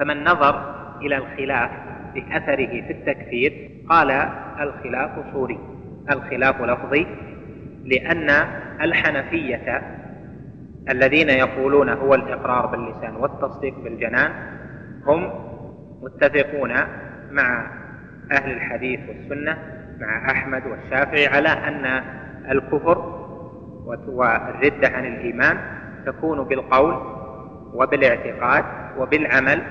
فمن نظر إلى الخلاف بأثره في التكفير قال الخلاف صوري الخلاف لفظي لأن الحنفية الذين يقولون هو الإقرار باللسان والتصديق بالجنان هم متفقون مع أهل الحديث والسنة مع أحمد والشافعي على أن الكفر والردة عن الإيمان تكون بالقول وبالاعتقاد وبالعمل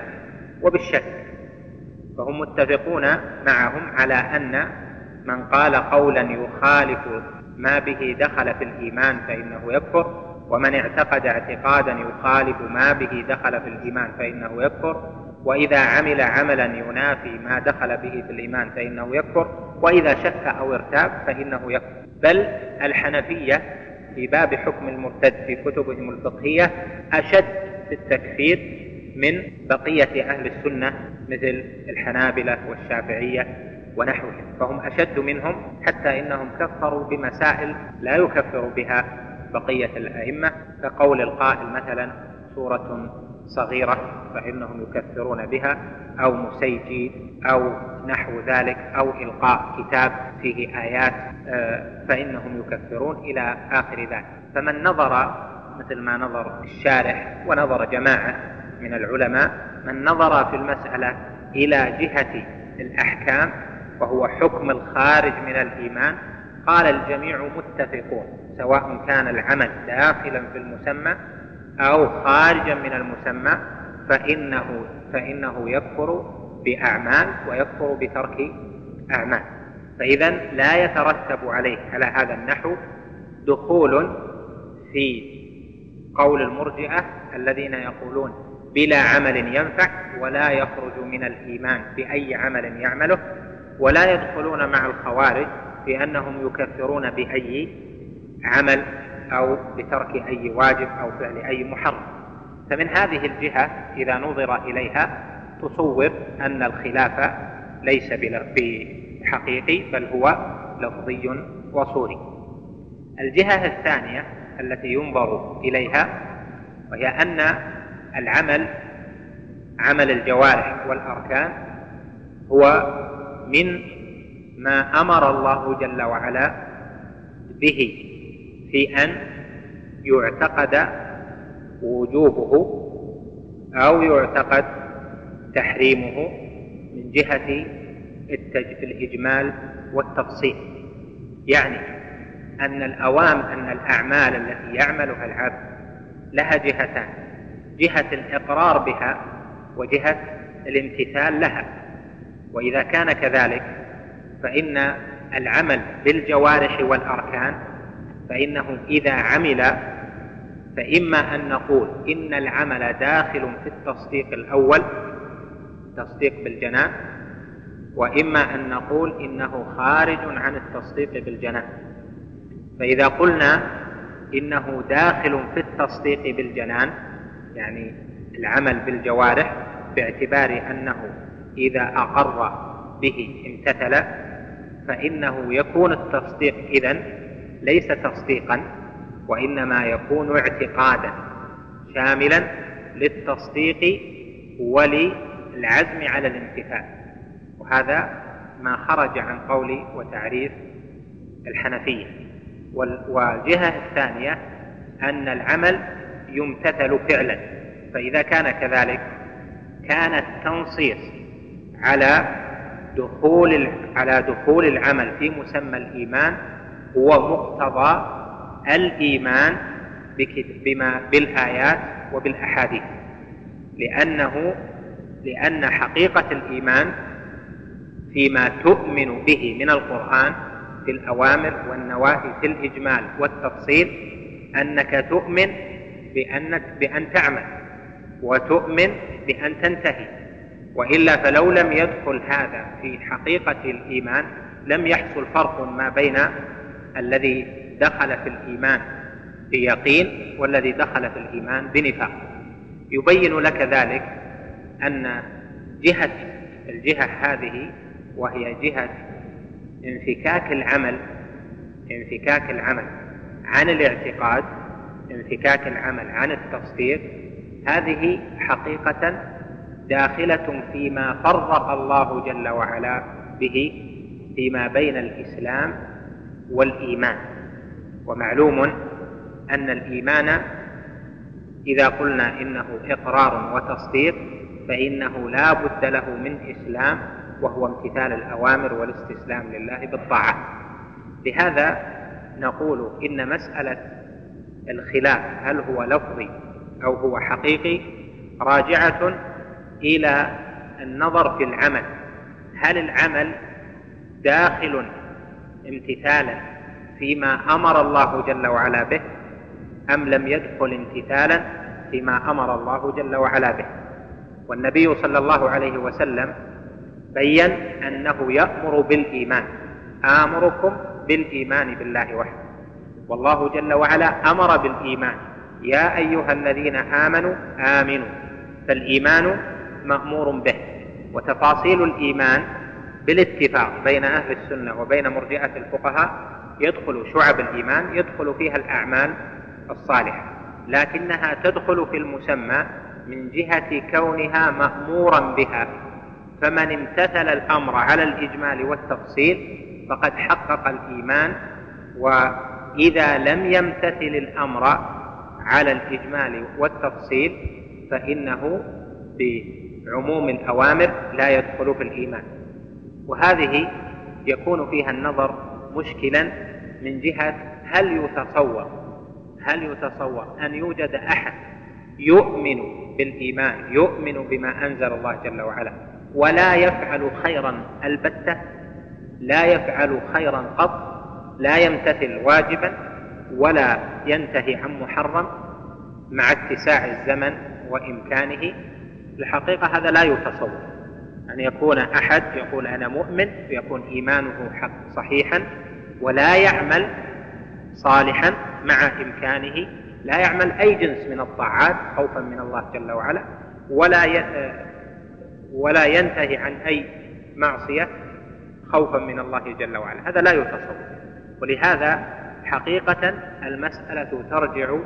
وبالشك. فهم متفقون معهم على أن من قال قولا يخالف ما به دخل في الإيمان فإنه يكفر ومن اعتقد اعتقادا يخالف ما به دخل في الإيمان فإنه يكفر وإذا عمل عملا ينافي ما دخل به في الإيمان فإنه يكفر وإذا شك أو ارتاب فإنه يكفر. بل الحنفية في باب حكم المرتد في كتبهم الفقهية أشد في التكفير من بقية أهل السنة مثل الحنابلة والشافعية ونحوهم فهم أشد منهم حتى إنهم كفروا بمسائل لا يكفر بها بقية الأئمة كقول القائل مثلا سورة صغيرة فإنهم يكفرون بها أو مسيجي أو نحو ذلك أو إلقاء كتاب فيه آيات آه، فإنهم يكفرون إلى آخر ذلك. فمن نظر مثل ما نظر الشارح ونظر جماعة من العلماء من نظر في المسألة إلى جهة الأحكام وهو حكم الخارج من الإيمان. قال الجميع متفقون سواء كان العمل داخلا في المسمى أو خارجا من المسمى فإنه فإنه يكفر بأعمال ويكفر بترك أعمال. فإذا لا يترتب عليه على هذا النحو دخول في قول المرجئة الذين يقولون بلا عمل ينفع ولا يخرج من الإيمان بأي عمل يعمله ولا يدخلون مع الخوارج في أنهم يكفرون بأي عمل أو بترك أي واجب أو فعل أي محرم. فمن هذه الجهة إذا نظر إليها تصور أن الخلاف ليس بحقيقي بل هو لفظي وصوري. الجهة الثانية التي ينظر إليها وهي أن العمل عمل الجوارح والأركان هو من ما أمر الله جل وعلا به في أن يعتقد وجوبه أو يعتقد تحريمه من جهة الإجمال والتفصيل. يعني أن الأوام أن الأعمال التي يعملها العبد لها جهتان. جهة الإقرار بها وجهة الامتثال لها. وإذا كان كذلك فإن العمل بالجوارح والأركان فإنه إذا عمل فإما أن نقول إن العمل داخل في التصديق الأول تصديق بالجنان وإما أن نقول إنه خارج عن التصديق بالجنان فإذا قلنا إنه داخل في التصديق بالجنان يعني العمل بالجوارح باعتبار أنه إذا أقر به امتثل فإنه يكون التصديق إذن ليس تصديقا وإنما يكون اعتقادا شاملا للتصديق وللعزم على الامتثال. وهذا ما خرج عن قول وتعريف الحنفية. والجهة الثانية أن العمل يمتثل فعلا. فإذا كان كذلك كان التنصيص على دخول على دخول العمل في مسمى الإيمان هو مقتضى الإيمان بما بالآيات وبالأحاديث. لأنه لأن حقيقة الإيمان فيما تؤمن به من القرآن في الأوامر والنواهي في الإجمال والتفصيل أنك تؤمن بأنك بأن تعمل وتؤمن بأن تنتهي. وإلا فلو لم يدخل هذا في حقيقة الإيمان لم يحصل فرق ما بين الذي دخل في الإيمان بيقين والذي دخل في الإيمان بنفاق. يبين لك ذلك أن جهة الجهة هذه وهي جهة انفكاك العمل انفكاك العمل عن الاعتقاد انفكاك العمل عن التصديق هذه حقيقة داخلة فيما فرق الله جل وعلا به فيما بين الإسلام والإيمان. ومعلوم أن الإيمان إذا قلنا إنه إقرار وتصديق فإنه لا بد له من إسلام وهو امتثال الأوامر والاستسلام لله بالطاعة. لهذا نقول إن مسألة الخلاف هل هو لفظي أو هو حقيقي؟ راجعة إلى النظر في العمل. هل العمل داخل امتثالا فيما أمر الله جل وعلا به أم لم يدخل امتثالا فيما أمر الله جل وعلا به؟ والنبي صلى الله عليه وسلم بين أنه يأمر بالإيمان. آمركم بالإيمان بالله وحده. والله جل وعلا أمر بالإيمان. يا أيها الذين آمنوا آمنوا. فالإيمان مأمور به. وتفاصيل الإيمان بالاتفاق بين أهل السنة وبين مرجئة الفقهاء. يدخل شعب الإيمان يدخل فيها الأعمال الصالحة. لكنها تدخل في المسمى من جهة كونها مأمورا بها. فمن امتثل الأمر على الإجمال والتفصيل فقد حقق الإيمان واذا لم يمتثل الأمر على الإجمال والتفصيل فإنه بعموم الأوامر لا يدخل في الإيمان. وهذه يكون فيها النظر مشكلا من جهة هل يتصور هل يتصور أن يوجد أحد يؤمن بالإيمان يؤمن بما أنزل الله جل وعلا ولا يفعل خيرا البتة لا يفعل خيرا قط لا يمتثل واجبا ولا ينتهي عن محرم مع اتساع الزمن وإمكانه. الحقيقة هذا لا يتصور. أن يكون أحد يقول أنا مؤمن ويكون إيمانه حق صحيحا ولا يعمل صالحا مع إمكانه. لا يعمل أي جنس من الطاعات خوفا من الله جل وعلا ولا ولا ينتهي عن أي معصية خوفا من الله جل وعلا. هذا لا يتصور. ولهذا حقيقة المسألة ترجع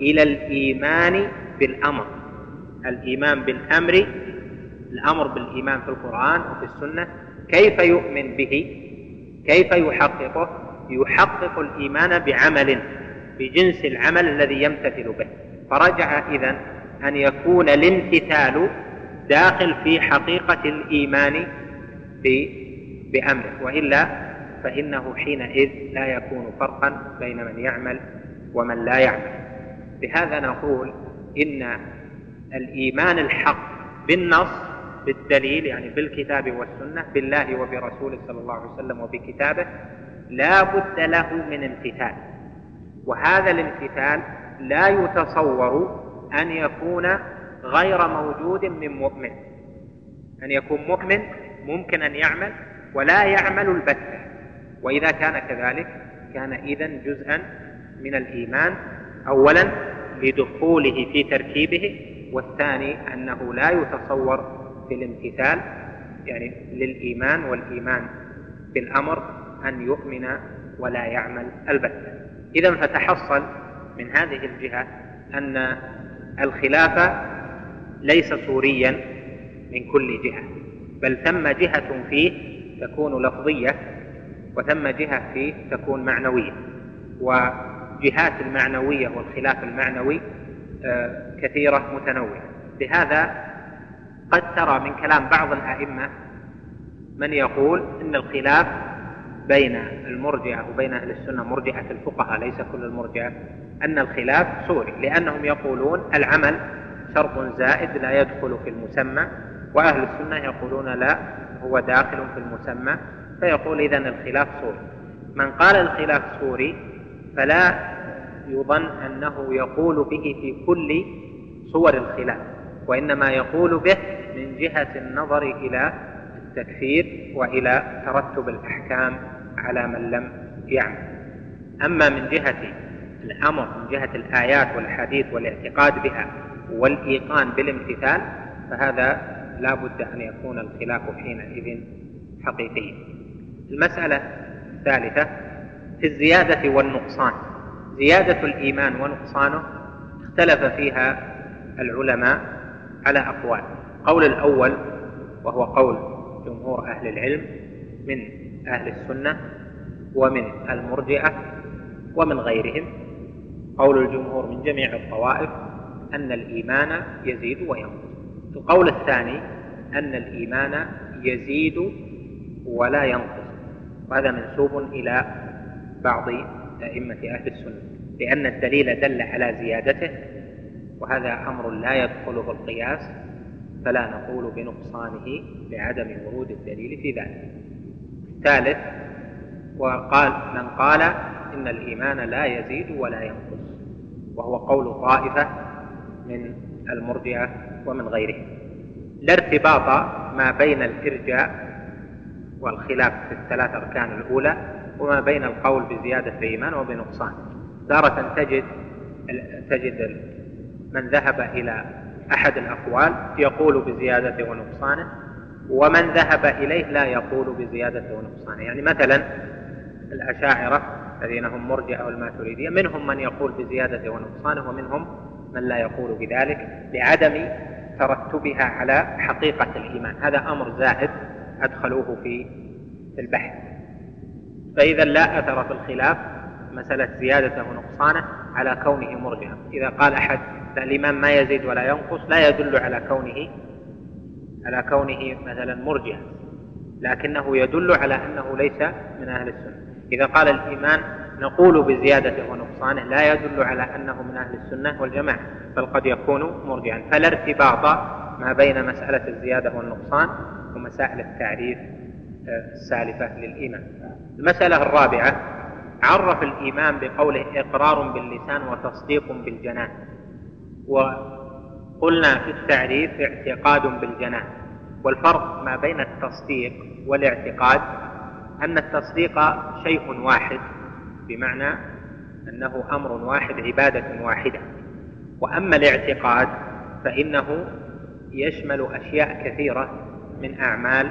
إلى الإيمان بالأمر. الإيمان بالأمر الأمر بالإيمان في القرآن وفي السنة. كيف يؤمن به؟ كيف يحققه؟ يحقق الإيمان بعمل بجنس العمل الذي يمتثل به. فرجع إذا أن يكون الامتثال داخل في حقيقة الإيمان بأمره وإلا فإنه حينئذ لا يكون فرقا بين من يعمل ومن لا يعمل. لهذا نقول إن الإيمان الحق بالنص بالدليل يعني بالكتاب والسنة بالله وبرسوله صلى الله عليه وسلم وبكتابه لا بد له من امتثال. وهذا الامتثال لا يتصور أن يكون غير موجود من مؤمن. أن يكون مؤمن ممكن أن يعمل ولا يعمل البتة. وإذا كان كذلك كان اذا جزءا من الإيمان اولا لدخوله في تركيبه والثاني أنه لا يتصور في الامتثال يعني للإيمان والإيمان بالأمر أن يؤمن ولا يعمل البتة اذا فتحصل من هذه الجهة أن الخلاف ليس صوريا من كل جهة بل ثم جهة فيه تكون لفظية وثم جهة فيه تكون معنوية. وجهات المعنوية والخلاف المعنوي آه، كثيرة متنوعة. لهذا قد ترى من كلام بعض الأئمة من يقول إن الخلاف بين المرجئة وبين أهل السنة مرجئة الفقهاء ليس كل المرجئة أن الخلاف صوري لأنهم يقولون العمل شرط زائد لا يدخل في المسمى وأهل السنة يقولون لا هو داخل في المسمى. فيقول إذا الخلاف صوري. من قال الخلاف صوري فلا يظن أنه يقول به في كل صور الخلاف وإنما يقول به من جهة النظر إلى التكفير وإلى ترتب الأحكام على من لم يعمل. أما من جهة الأمر من جهة الآيات والحديث والاعتقاد بها والإيقان بالامتثال فهذا لا بد أن يكون الخلاف حينئذ حقيقيا. المسألة الثالثة في الزيادة والنقصان. زيادة الإيمان ونقصانه اختلف فيها العلماء على أقوال. القول الأول وهو قول جمهور أهل العلم من أهل السنة ومن المرجئة ومن غيرهم. قول الجمهور من جميع الطوائف أن الإيمان يزيد وينقص. القول الثاني أن الإيمان يزيد ولا ينقص. وهذا منسوب إلى بعض أئمة أهل السنة لأن الدليل دل على زيادته وهذا أمر لا يدخله القياس فلا نقول بنقصانه لعدم ورود الدليل في ذلك. الثالث وقال من قال إن الإيمان لا يزيد ولا ينقص وهو قول طائفة من المرجئة ومن غيرهم. لا ارتباط ما بين الإرجاء والخلاف في الثلاث أركان الأولى وما بين القول بزيادة الإيمان وبنقصان تارة تجد تجد من ذهب إلى أحد الأقوال يقول بزيادته ونقصانه ومن ذهب إليه لا يقول بزيادته ونقصانه يعني مثلا الأشاعرة الذين هم مرجئة والماتريدية منهم من يقول بزيادته ونقصانه ومنهم من لا يقول بذلك لعدم ترتبها على حقيقة الإيمان. هذا أمر زائد أدخلوه في البحث. فإذا لا أثر في الخلاف مسألة زيادته ونقصانه على كونه مرجئا. إذا قال أحد الإمام ما يزيد ولا ينقص لا يدل على كونه على كونه مثلا مرجئا. لكنه يدل على أنه ليس من أهل السنة. إذا قال الإيمان نقول بزيادته ونقصانه لا يدل على أنه من أهل السنة والجماعة بل قد يكون مرجعا فلا ارتباط ما بين مسألة الزيادة والنقصان ومسائل التعريف آه، السالفة للإيمان. المسألة الرابعة عرف الإيمان بقوله إقرار باللسان وتصديق بالجنان. وقلنا في التعريف اعتقاد بالجنان. والفرق ما بين التصديق والاعتقاد أن التصديق شيء واحد بمعنى أنه أمر واحد عبادة واحدة. وأما الاعتقاد فإنه يشمل أشياء كثيرة من أعمال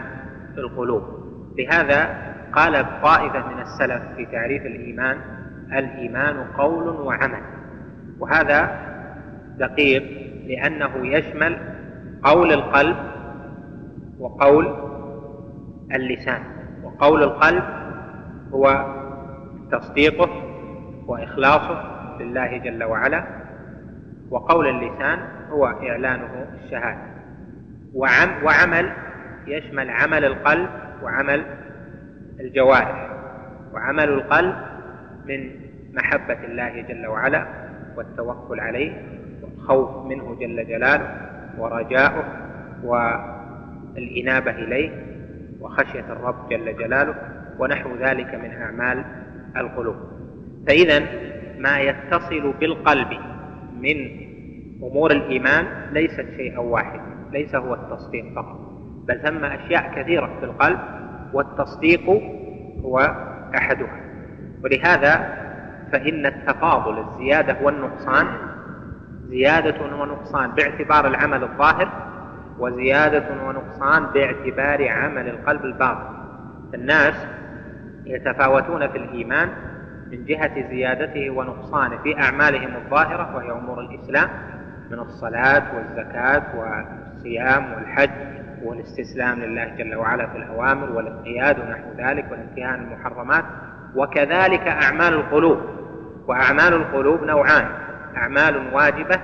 القلوب. لهذا قال طائفة من السلف في تعريف الإيمان الإيمان قول وعمل. وهذا دقيق لأنه يشمل قول القلب وقول اللسان. وقول القلب هو تصديقه وإخلاصه لله جل وعلا وقول اللسان هو إعلانه الشهادة. وعم وعمل يشمل عمل القلب وعمل الجوارح. وعمل القلب من محبة الله جل وعلا والتوكل عليه والخوف منه جل جلاله ورجاؤه والإنابة إليه وخشية الرب جل جلاله ونحو ذلك من أعمال القلوب. فإذا ما يتصل بالقلب من أمور الإيمان ليست شيئا واحدا ليس هو التصديق فقط. بل ثم أشياء كثيرة في القلب والتصديق هو أحدها. ولهذا فإن التفاضل الزيادة والنقصان زيادة ونقصان باعتبار العمل الظاهر وزيادة ونقصان باعتبار عمل القلب الباطن. الناس يتفاوتون في الإيمان من جهة زيادته ونقصانه في أعمالهم الظاهرة وهي أمور الإسلام من الصلاة والزكاة والصيام والحج والاستسلام لله جل وعلا في الأوامر والانقياد ونحو ذلك والانتهاء عن المحرمات وكذلك أعمال القلوب. وأعمال القلوب نوعان أعمال واجبة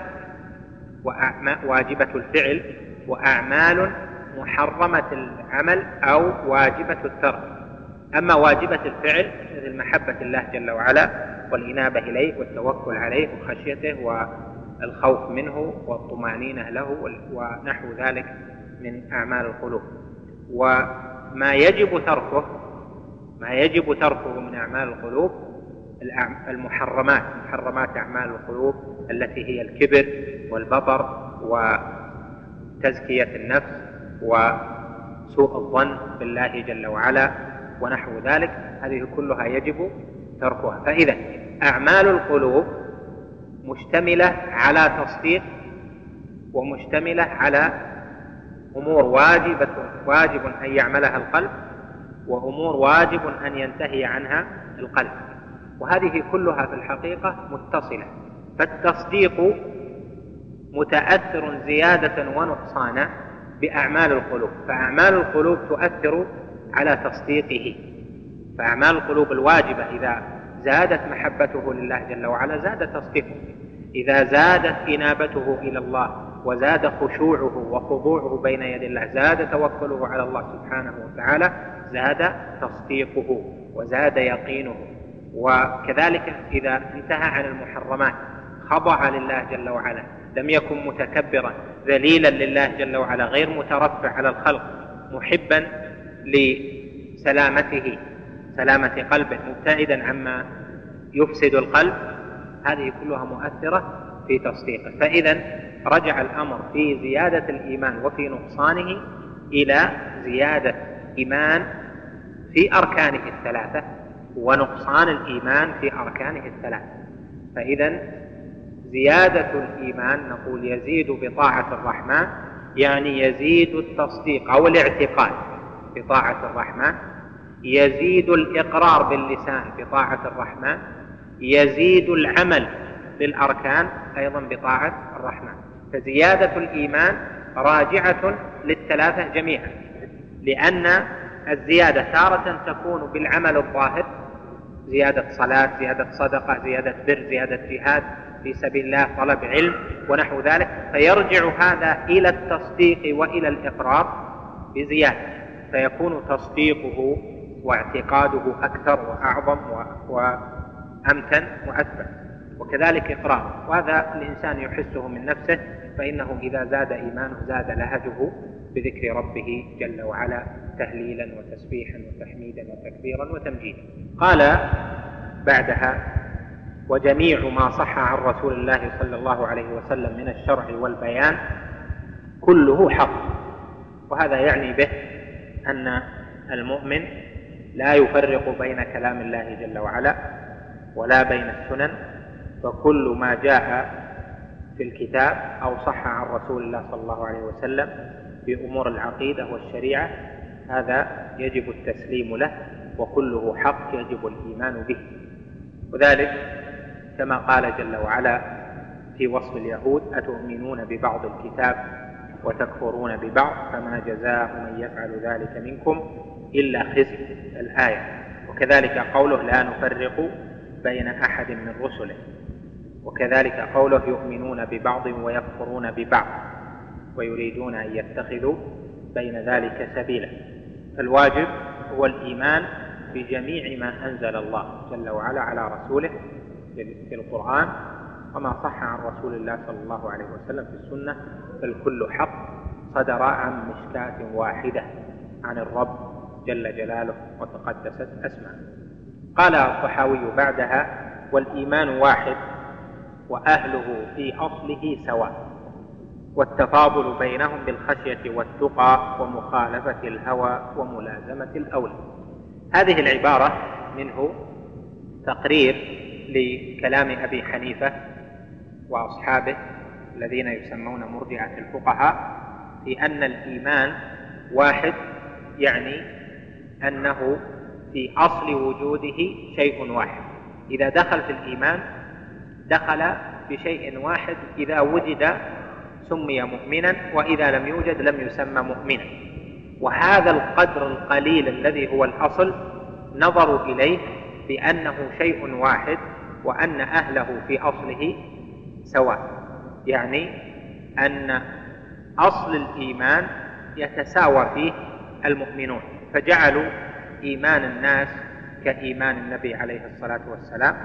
واجبة الفعل وأعمال محرمة العمل أو واجبة الترك. أما واجبة الفعل مثل محبة الله جل وعلا والإنابة إليه والتوكل عليه وخشيته والخوف منه والطمأنينة له ونحو ذلك. من أعمال القلوب وما يجب تركه ما يجب تركه من أعمال القلوب المحرمات محرمات أعمال القلوب التي هي الكبر والبطر وتزكية النفس وسوء الظن بالله جل وعلا ونحو ذلك. هذه كلها يجب تركها. فإذا أعمال القلوب مشتملة على تصديق ومشتملة على أمور واجبة واجب أن يعملها القلب وأمور واجب أن ينتهي عنها القلب. وهذه كلها في الحقيقة متصلة. فالتصديق متأثر زيادة ونقصانا بأعمال القلوب. فأعمال القلوب تؤثر على تصديقه. فأعمال القلوب الواجبة إذا زادت محبته لله جل وعلا زاد تصديقه. إذا زادت إنابته إلى الله وزاد خشوعه وخضوعه بين يدي الله. زاد توكله على الله سبحانه وتعالى زاد تصديقه وزاد يقينه. وكذلك إذا انتهى عن المحرمات خضع لله جل وعلا لم يكن متكبرا ذليلا لله جل وعلا غير مترفع على الخلق محبا لسلامته سلامة قلبه مبتعدا عما يفسد القلب هذه كلها مؤثرة في تصديقه. فإذا رجع الأمر في زيادة الإيمان وفي نقصانه إلى زيادة إيمان في أركانه الثلاثة ونقصان الإيمان في أركانه الثلاثة. فإذا زيادة الإيمان نقول يزيد بطاعة الرحمن يعني يزيد التصديق أو الاعتقاد بطاعة الرحمن يزيد الإقرار باللسان بطاعة الرحمن يزيد العمل بالأركان أيضا بطاعة الرحمن. فزيادة الإيمان راجعة للثلاثة جميعا لأن الزيادة تارة تكون بالعمل الظاهر زيادة صلاة زيادة صدقة زيادة بر زيادة جهاد في سبيل الله طلب علم ونحو ذلك فيرجع هذا إلى التصديق وإلى الإقرار بزيادة فيكون تصديقه واعتقاده أكثر وأعظم وأمتن وأثبت وكذلك إقرار وهذا الإنسان يحسه من نفسه فإنه إذا زاد إيمانه زاد لهجه بذكر ربه جل وعلا تهليلا وتسبيحا وتحميدا وتكبيرا وتمجيدا. قال بعدها وجميع ما صح عن رسول الله صلى الله عليه وسلم من الشرع والبيان كله حق. وهذا يعني به أن المؤمن لا يفرق بين كلام الله جل وعلا ولا بين السنن فكل ما جاء في الكتاب أو صح عن رسول الله صلى الله عليه وسلم في أمور العقيدة والشريعة هذا يجب التسليم له وكله حق يجب الإيمان به. وذلك كما قال جل وعلا في وصف اليهود أتؤمنون ببعض الكتاب وتكفرون ببعض؟ فما جزاء من يفعل ذلك منكم إلا خزي الآية. وكذلك قوله لا نفرق بين أحد من رسله. وكذلك قوله يؤمنون ببعض ويكفرون ببعض ويريدون أن يتخذوا بين ذلك سبيلا. فالواجب هو الإيمان بجميع ما أنزل الله جل وعلا على رسوله في القرآن وما صح عن رسول الله صلى الله عليه وسلم في السنة. فالكل حق صدر عن مشكاة واحدة عن الرب جل جلاله وتقدست أسماء قال الطحاوي بعدها والإيمان واحد وأهله في أصله سواء. والتفاضل بينهم بالخشية والتقى ومخالفة الهوى وملازمة الأولى. هذه العبارة منه تقرير لكلام أبي حنيفة وأصحابه الذين يسمون مرجعة الفقهاء في أن الإيمان واحد يعني أنه في أصل وجوده شيء واحد. إذا دخل في الإيمان دخل بشيء واحد إذا وجد سمي مؤمنا وإذا لم يوجد لم يسمى مؤمنا. وهذا القدر القليل الذي هو الأصل نظروا إليه بأنه شيء واحد وأن أهله في أصله سواء. يعني أن أصل الإيمان يتساوى فيه المؤمنون. فجعلوا إيمان الناس كإيمان النبي عليه الصلاة والسلام.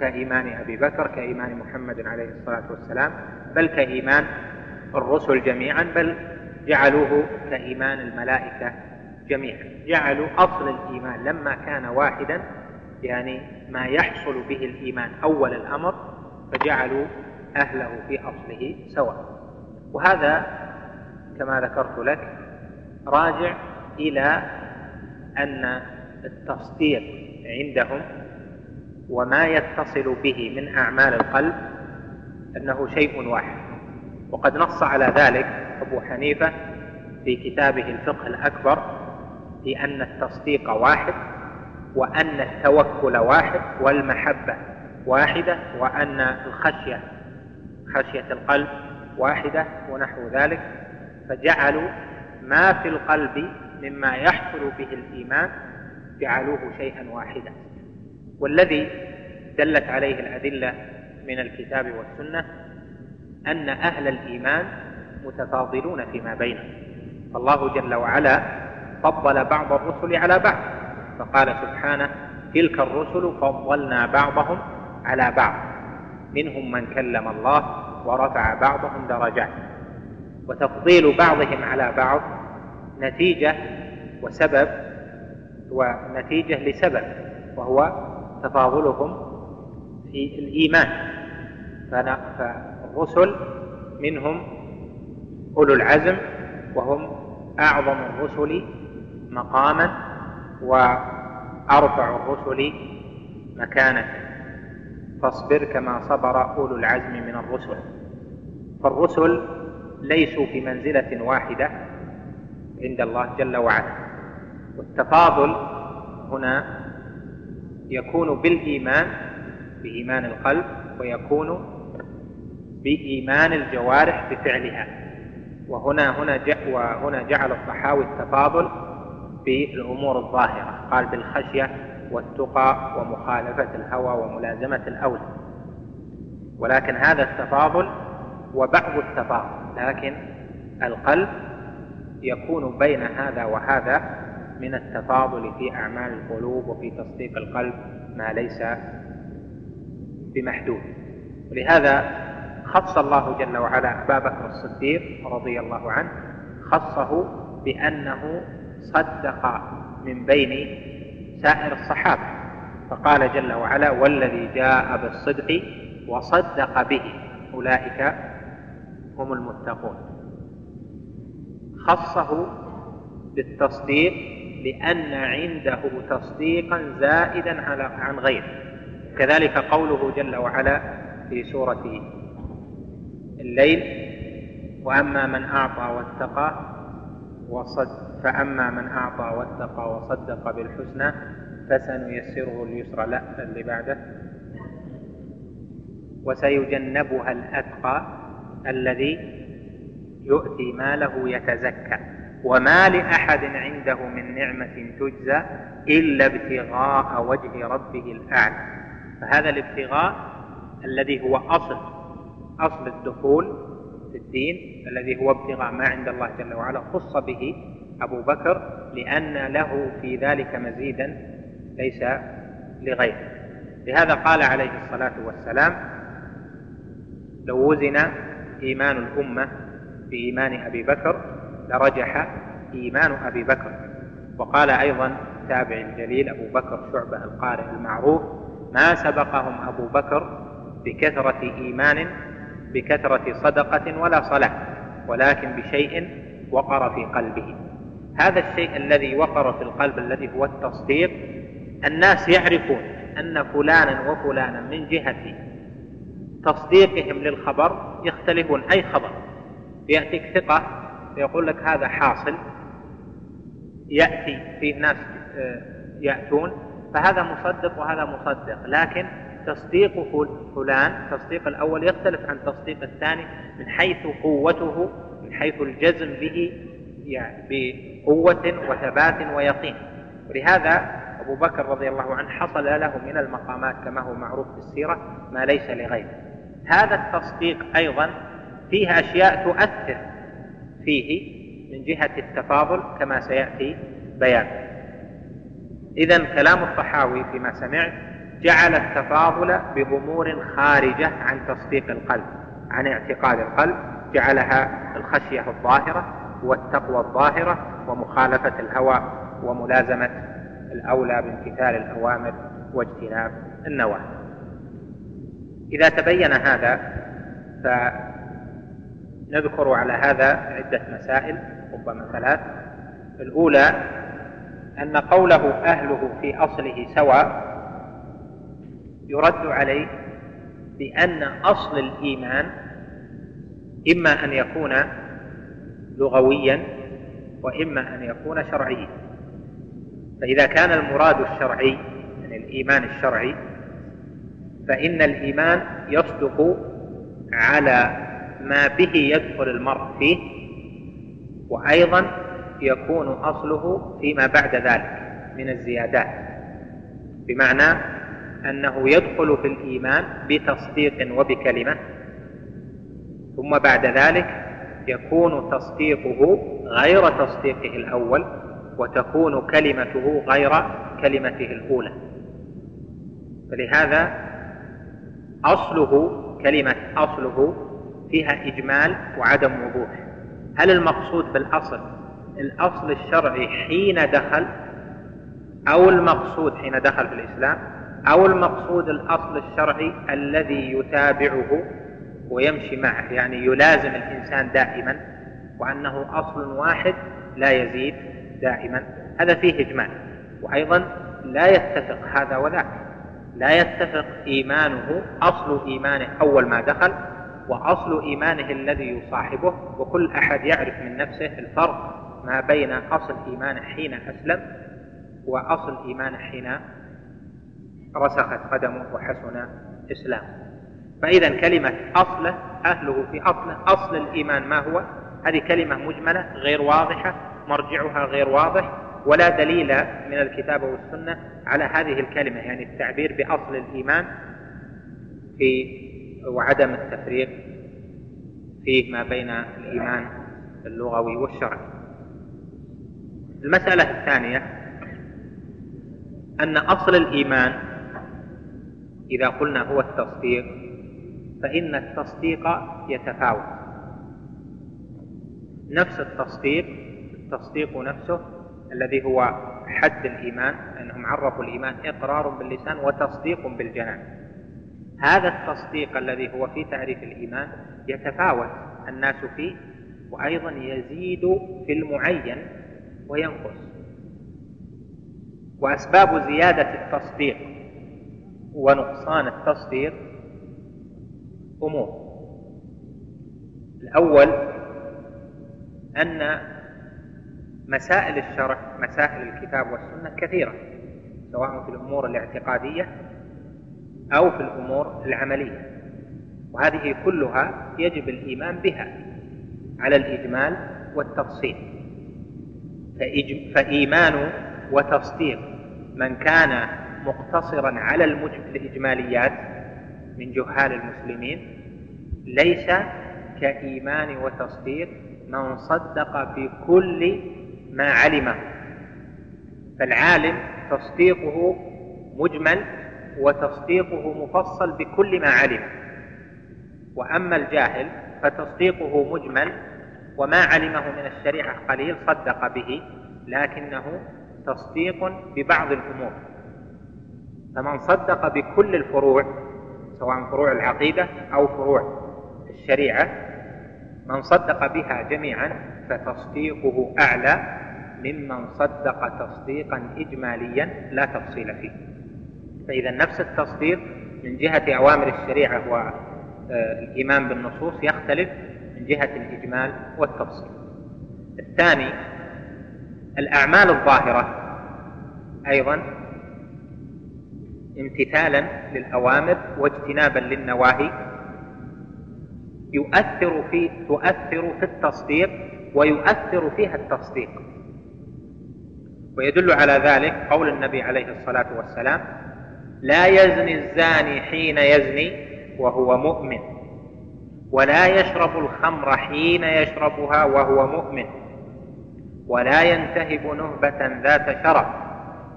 كإيمان أبي بكر كإيمان محمد عليه الصلاة والسلام بل كإيمان الرسل جميعا بل جعلوه كإيمان الملائكة جميعا. جعلوا أصل الإيمان لما كان واحدا يعني ما يحصل به الإيمان أول الأمر فجعلوا أهله في أصله سواء. وهذا كما ذكرت لك راجع إلى أن التصديق عندهم وما يتصل به من أعمال القلب أنه شيء واحد. وقد نص على ذلك أبو حنيفة في كتابه الفقه الأكبر في أن التصديق واحد وأن التوكل واحد والمحبة واحدة وأن الخشية خشية القلب واحدة ونحو ذلك. فجعلوا ما في القلب مما يحصل به الإيمان جعلوه شيئا واحدا. والذي دلت عليه الأدلة من الكتاب والسنة أن أهل الإيمان متفاضلون فيما بينهم. فالله جل وعلا فضل بعض الرسل على بعض. فقال سبحانه تلك الرسل فضلنا بعضهم على بعض. منهم من كلم الله ورفع بعضهم درجات. وتفضيل بعضهم على بعض نتيجة وسبب ونتيجة لسبب وهو تفاضلهم في الإيمان. فالرسل منهم أولو العزم وهم أعظم الرسل مقاما وأرفع الرسل مكانة فاصبر كما صبر أولو العزم من الرسل. فالرسل ليسوا في منزلة واحدة عند الله جل وعلا. والتفاضل هنا يكون بالإيمان بإيمان القلب ويكون بإيمان الجوارح بفعلها. وهنا هنا وهنا جعل الطحاوي التفاضل بالأمور الظاهرة. قال بالخشية والتقى ومخالفة الهوى وملازمة الأولى. ولكن هذا التفاضل وبعض التفاضل لكن القلب يكون بين هذا وهذا من التفاضل في أعمال القلوب وفي تصديق القلب ما ليس بمحدود. ولهذا خص الله جل وعلا أبا بكر الصديق رضي الله عنه خصه بأنه صدق من بين سائر الصحابة. فقال جل وعلا والذي جاء بالصدق وصدق به أولئك هم المتقون. خصه بالتصديق لأن عنده تصديقا زائدا على عن غيره. كذلك قوله جل وعلا في سورة الليل وأما من أعطى واتقى وصد فأما من أعطى واتقى وصدق بالحسنى فسنيسره اليسرى. لا اللي بعده. وسيجنبها الأتقى الذي يؤتي ماله يتزكى. وما لأحد عنده من نعمة تجزى إلا ابتغاء وجه ربه الأعلى. فهذا الابتغاء الذي هو أصل أصل الدخول في الدين الذي هو ابتغاء ما عند الله جل وعلا خص به أبو بكر لأن له في ذلك مزيدا ليس لغيره. لهذا قال عليه الصلاة والسلام لو وزن إيمان الأمة بإيمان أبي بكر لرجح إيمان أبي بكر. وقال أيضا تابع الجليل أبو بكر شعبة القارئ المعروف ما سبقهم أبو بكر بكثرة إيمان بكثرة صدقة ولا صلاة ولكن بشيء وقر في قلبه. هذا الشيء الذي وقر في القلب الذي هو التصديق الناس يعرفون أن فلانا وفلانا من جهة تصديقهم للخبر يختلفون. أي خبر؟ يأتيك ثقة يقول لك هذا حاصل يأتي فيه ناس آه، يأتون فهذا مصدق وهذا مصدق لكن تصديق فلان تصديق الأول يختلف عن تصديق الثاني من حيث قوته من حيث الجزم به يعني بقوة وثبات ويقين. ولهذا أبو بكر رضي الله عنه حصل له من المقامات كما هو معروف في السيرة ما ليس لغيره. هذا التصديق أيضا فيه أشياء تؤثر فيه من جهة التفاضل كما سيأتي بيان. إذا كلام الطحاوي فيما سمعت جعل التفاضل بأمور خارجة عن تصديق القلب عن اعتقاد القلب جعلها الخشية الظاهرة والتقوى الظاهرة ومخالفة الهوى وملازمة الأولى بامتثال الأوامر واجتناب النواهي. إذا تبين هذا فنذكر على هذا عدة مسائل ربما ثلاث. الأولى أن قوله أهله في أصله سواء يرد عليه بأن أصل الإيمان إما أن يكون لغويا وإما أن يكون شرعيا. فإذا كان المراد الشرعي يعني الإيمان الشرعي فإن الإيمان يصدق على ما به يدخل المرء فيه وأيضا يكون أصله فيما بعد ذلك من الزيادات. بمعنى أنه يدخل في الإيمان بتصديق وبكلمة ثم بعد ذلك يكون تصديقه غير تصديقه الأول وتكون كلمته غير كلمته الأولى. فلهذا أصله كلمة أصله فيها إجمال وعدم وضوح. هل المقصود بالأصل؟ الأصل الشرعي حين دخل أو المقصود حين دخل في الإسلام أو المقصود الأصل الشرعي الذي يتابعه ويمشي معه. يعني يلازم الإنسان دائما وأنه أصل واحد لا يزيد دائما. هذا فيه إجمال. وأيضا لا يتفق هذا وذاك. لا يتفق إيمانه أصل إيمانه أول ما دخل وأصل إيمانه الذي يصاحبه وكل أحد يعرف من نفسه الفرق ما بين أصل إيمانه حين أسلم وأصل إيمانه حين رسخت قدمه وحسن إسلامه فإذا كلمة أصله أهله في أصله أصل الإيمان ما هو؟ هذه كلمة مجملة غير واضحة مرجعها غير واضح ولا دليل من الكتاب والسنة على هذه الكلمة يعني التعبير بأصل الإيمان في وعدم التفريق فيه ما بين الإيمان اللغوي والشرعي. المسألة الثانية أن أصل الإيمان إذا قلنا هو التصديق فإن التصديق يتفاوت. نفس التصديق التصديق نفسه الذي هو حد الإيمان أنهم عرفوا الإيمان إقرار باللسان وتصديق بالجنان. هذا التصديق الذي هو في تعريف الإيمان يتفاوت الناس فيه وأيضا يزيد في المعين وينقص. وأسباب زيادة التصديق ونقصان التصديق أمور. الأول أن مسائل الشرع مسائل الكتاب والسنة كثيرة سواء في الأمور الاعتقادية أو في الأمور العملية. وهذه كلها يجب الإيمان بها على الإجمال والتفصيل. فإيمان وتصديق من كان مقتصرا على الإجماليات من جهال المسلمين ليس كإيمان وتصديق من صدق في كل ما علمه. فالعالم تصديقه مجمل وتصديقه مفصل بكل ما علم. وأما الجاهل فتصديقه مجمل وما علمه من الشريعة قليل صدق به لكنه تصديق ببعض الأمور. فمن صدق بكل الفروع سواء فروع العقيدة أو فروع الشريعة من صدق بها جميعا فتصديقه أعلى ممن صدق تصديقا اجماليا لا تفصيل فيه. فإذا نفس التصديق من جهة أوامر الشريعة والايمان بالنصوص يختلف من جهة الإجمال والتفصيل. الثاني الأعمال الظاهرة أيضا امتثالا للأوامر واجتنابا للنواهي يؤثر في تؤثر في التصديق ويؤثر فيها التصديق. ويدل على ذلك قول النبي عليه الصلاة والسلام لا يزني الزاني حين يزني وهو مؤمن ولا يشرب الخمر حين يشربها وهو مؤمن ولا ينتهب نهبة ذات شرف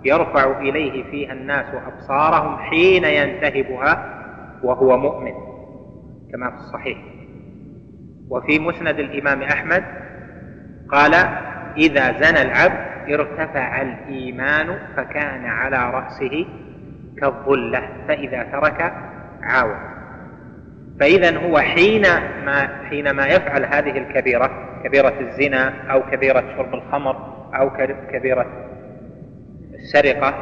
يرفع إليه فيها الناس أبصارهم حين ينتهبها وهو مؤمن كما في الصحيح. وفي مسند الإمام أحمد قال إذا زنى العبد ارتفع الإيمان فكان على رأسه كالظله فإذا ترك عاود فإذا هو حين ما حينما يفعل هذه الكبيرة كبيرة الزنا أو كبيرة شرب الخمر أو كبيرة السرقة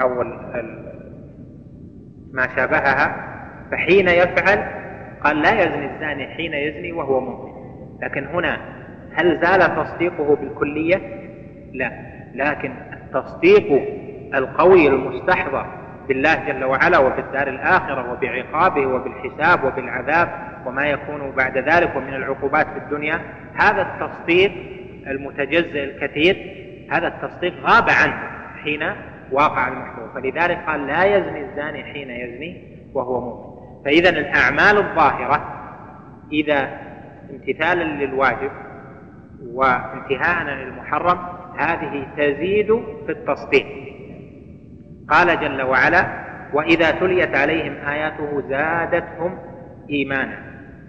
أو ما شابهها فحين يفعل قال لا يزني الزاني حين يزني وهو مؤمن. لكن هنا هل زال تصديقه بالكلية؟ لا. لكن التصديق القوي المستحضر بالله جل وعلا وبالدار الآخرة وبعقابه وبالحساب وبالعذاب وما يكون بعد ذلك ومن العقوبات في الدنيا. هذا التصديق المتجزئ الكثير هذا التصديق غاب عنه حين واقع المحظور فلذلك قال لا يزني الزاني حين يزني وهو مؤمن. فإذا الأعمال الظاهرة إذا امتثالا للواجب وانتهاء للمحرم هذه تزيد في التصديق. قال جل وعلا وإذا تليت عليهم آياته زادتهم إيمانا.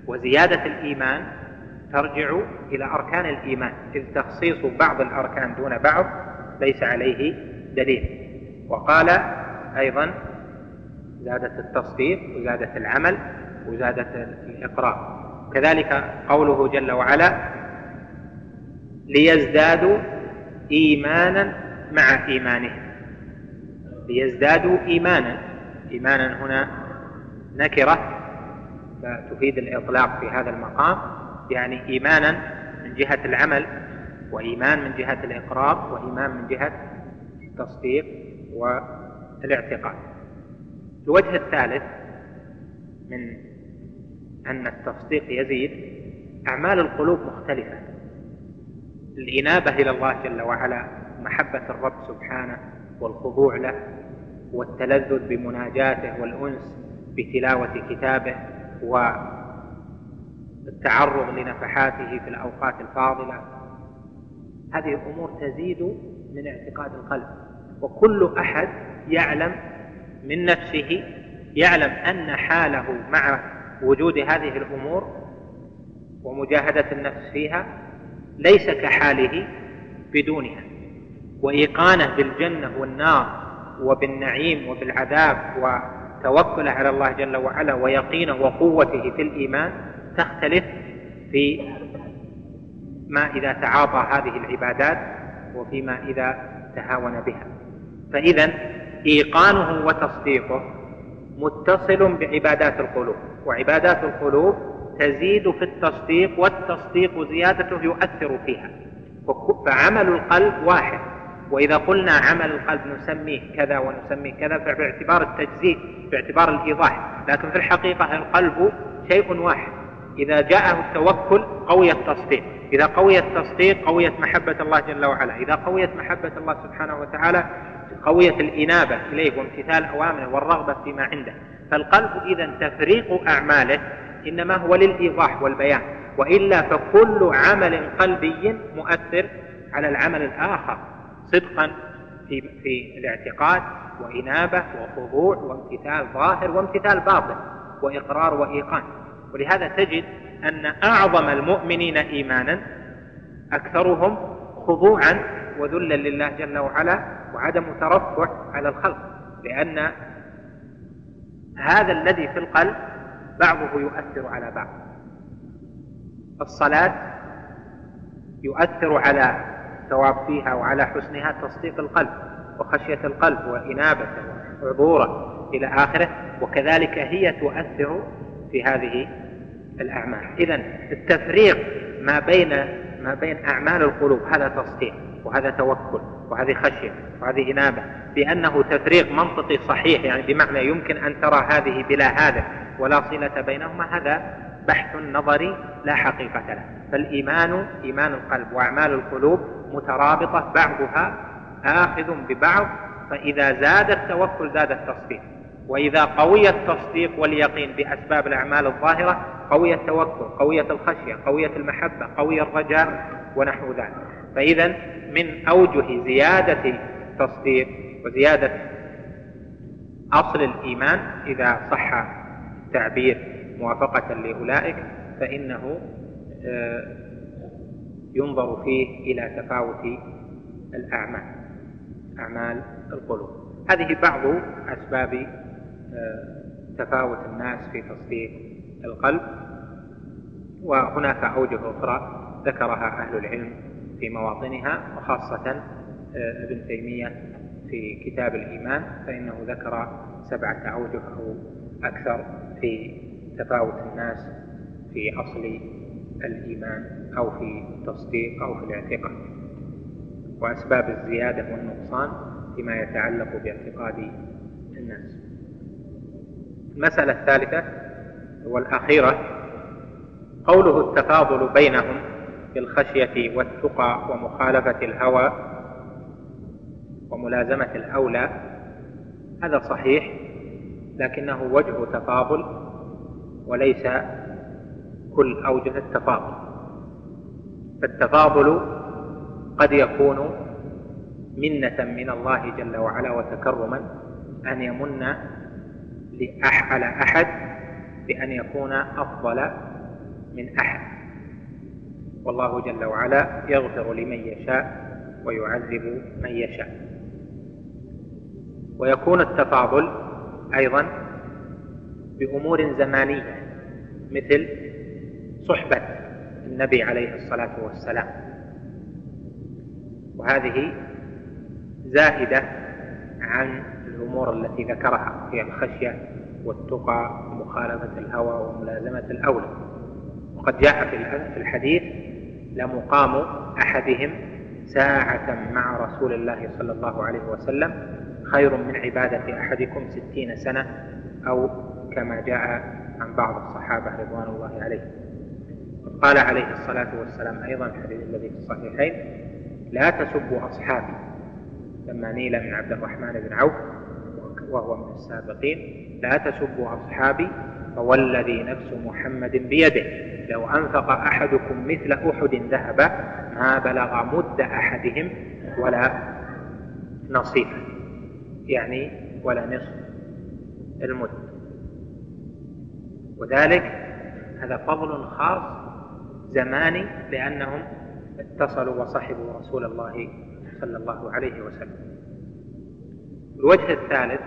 وزيادة الإيمان ترجع إلى أركان الإيمان إذ تخصيص بعض الأركان دون بعض ليس عليه دليل. وقال أيضا زادت التصديق وزادت العمل وزادت الإقرار. كذلك قوله جل وعلا ليزدادوا ايمانا مع إيمانهم. ليزدادوا إيمانا. إيمانا هنا نكرة فتفيد الإطلاق في هذا المقام يعني إيمانا من جهة العمل وإيمان من جهة الإقرار وإيمان من جهة التصديق والاعتقاد. الوجه الثالث من أن التصديق يزيد أعمال القلوب مختلفة. الإنابة إلى الله جل وعلا محبة الرب سبحانه والخضوع له والتلذذ بمناجاته والأنس بتلاوة كتابه والتعرض لنفحاته في الأوقات الفاضلة. هذه امور تزيد من اعتقاد القلب وكل أحد يعلم من نفسه يعلم أن حاله مع وجود هذه الأمور ومجاهدة النفس فيها ليس كحاله بدونها وإيقانه بالجنة والنار وبالنعيم وبالعذاب وتوكله على الله جل وعلا ويقينه وقوته في الإيمان تختلف في ما إذا تعاطى هذه العبادات وفيما إذا تهاون بها. فإذا إيقانه وتصديقه متصل بعبادات القلوب وعبادات القلوب تزيد في التصديق والتصديق زيادته يؤثر فيها. فعمل القلب واحد وإذا قلنا عمل القلب نسميه كذا ونسميه كذا فباعتبار التجزيء باعتبار الإيضاح. لكن في الحقيقة القلب شيء واحد. إذا جاءه التوكل قوي التصديق. إذا قوي التصديق قويت محبة الله جل وعلا. إذا قويت محبة الله سبحانه وتعالى قويت الإنابة إليه وامتثال أوامره والرغبة فيما عنده. فالقلب إذا تفريق أعماله إنما هو للإيضاح والبيان. وإلا فكل عمل قلبي مؤثر على العمل الآخر. صدقا في في الاعتقاد وإنابة وخضوع وامتثال ظاهر وامتثال باطن وإقرار وإيقان. ولهذا تجد أن أعظم المؤمنين إيمانا أكثرهم خضوعا وذلا لله جل وعلا وعدم ترفع على الخلق. لأن هذا الذي في القلب بعضه يؤثر على بعض. الصلاة يؤثر على الثواب فيها وعلى حسنها تصديق القلب وخشية القلب وإنابته وحضوره إلى آخره وكذلك هي تؤثر في هذه الأعمال. إذا التفريق ما بين ما بين أعمال القلوب هذا تصديق وهذا توكل وهذه خشية وهذه إنابة بأنه تفريق منطقي صحيح يعني بمعنى يمكن أن ترى هذه بلا هذا ولا صلة بينهما هذا بحث نظري لا حقيقة له. فالإيمان إيمان القلب وأعمال القلوب مترابطة بعضها آخذ ببعض فإذا زاد التوكل زاد التصديق. وإذا قوي التصديق واليقين بأسباب الأعمال الظاهرة قوي التوكل قوية الخشية قوية المحبة قوي الرجاء ونحو ذلك. فإذا من أوجه زيادة التصديق وزيادة أصل الإيمان إذا صح التعبير موافقة لأولئك فإنه آه، ينظر فيه إلى تفاوت الأعمال أعمال القلوب. هذه بعض أسباب آه، تفاوت الناس في تصديق القلب. وهناك أوجه أخرى ذكرها أهل العلم في مواطنها وخاصة آه، ابن تيمية في كتاب الإيمان فإنه ذكر سبعة أوجه أو أكثر في تفاوت الناس في أصل الإيمان أو في التصديق أو في الاعتقاد. وأسباب الزيادة والنقصان فيما يتعلق باعتقاد الناس. المسألة الثالثة والأخيرة قوله التفاضل بينهم بالخشية والتقى ومخالفة الهوى وملازمة الأولى. هذا صحيح لكنه وجه تفاضل وليس كل أوجه التفاضل. فالتفاضل قد يكون منة من الله جل وعلا وتكرما أن يمن على أحد بأن يكون أفضل من أحد. والله جل وعلا يغفر لمن يشاء ويعذب من يشاء. ويكون التفاضل أيضا بأمور زمانية مثل صحبة النبي عليه الصلاة والسلام. وهذه زائدة عن الأمور التي ذكرها هي الخشية والتقى ومخالفة الهوى وملازمة الأولى. وقد جاء في الحديث لمقام أحدهم ساعة مع رسول الله صلى الله عليه وسلم خير من عبادة أحدكم ستين سنة أو كما جاء عن بعض الصحابة رضوان الله عليهم. قال عليه الصلاة والسلام أيضا الحديث الذي في الصحيحين لا تسبوا أصحابي. لما نيل من عبد الرحمن بن عوف وهو من السابقين لا تسبوا أصحابي فوالذي نفس محمد بيده. لو أنفق أحدكم مثل أحد ذهبا ما بلغ مد أحدهم ولا نصيفه يعني ولا نصف المد. وذلك هذا فضل خاص زماني لأنهم اتصلوا وصحبوا رسول الله صلى الله عليه وسلم. الوجه الثالث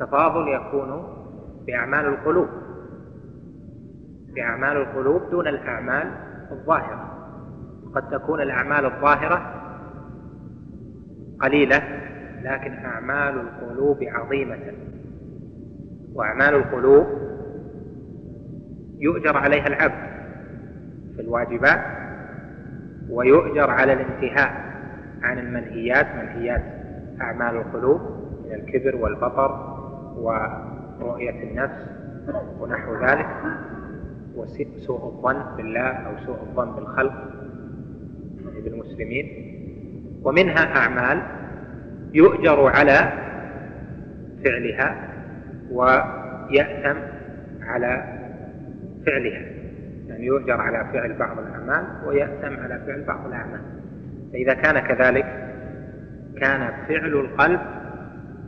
تفاضل يكون بأعمال القلوب. بأعمال القلوب دون الأعمال الظاهرة. قد تكون الأعمال الظاهرة قليلة لكن أعمال القلوب عظيمة. وأعمال القلوب يؤجر عليها العبد. في الواجبات ويؤجر على الانتهاء عن المنهيات منهيات أعمال القلوب من الكبر والبطر ورؤية النفس ونحو ذلك وسوء الظن بالله أو سوء الظن بالخلق بالمسلمين. ومنها أعمال يؤجر على فعلها ويأثم على فعلها. يعني يؤجر على فعل بعض الأعمال ويأثم على فعل بعض الأعمال. فإذا كان كذلك كان فعل القلب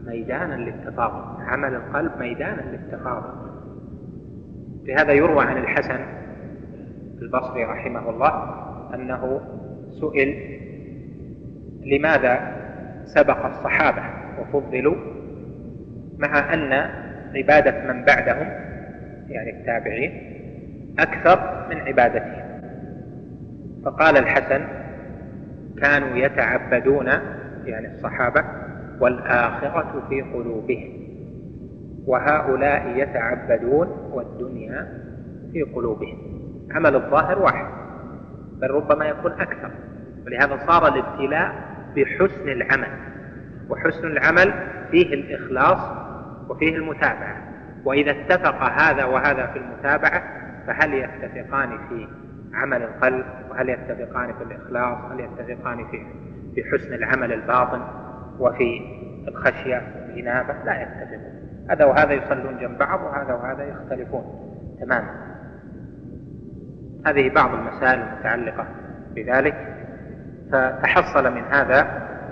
ميدانا للتفاضل عمل القلب ميدانا للتفاضل لهذا يروى عن الحسن البصري رحمه الله أنه سئل لماذا سبق الصحابة وفضلوا مع أن عبادة من بعدهم يعني التابعين أكثر من عبادتهم فقال الحسن كانوا يتعبدون يعني الصحابة والآخرة في قلوبهم وهؤلاء يتعبدون والدنيا في قلوبهم. عمل الظاهر واحد بل ربما يكون أكثر. ولهذا صار الابتلاء بحسن العمل وحسن العمل فيه الإخلاص وفيه المتابعة. وإذا اتفق هذا وهذا في المتابعة فهل يتفقان في عمل القلب؟ وهل يتفقان في الإخلاص؟ هل يتفقان في في حسن العمل الباطن؟ وفي الخشية والإنابة؟ لا يتفقون. هذا وهذا يصلون جنب بعض وهذا وهذا يختلفون تماما. هذه بعض المسائل المتعلقة بذلك. فتحصل من هذا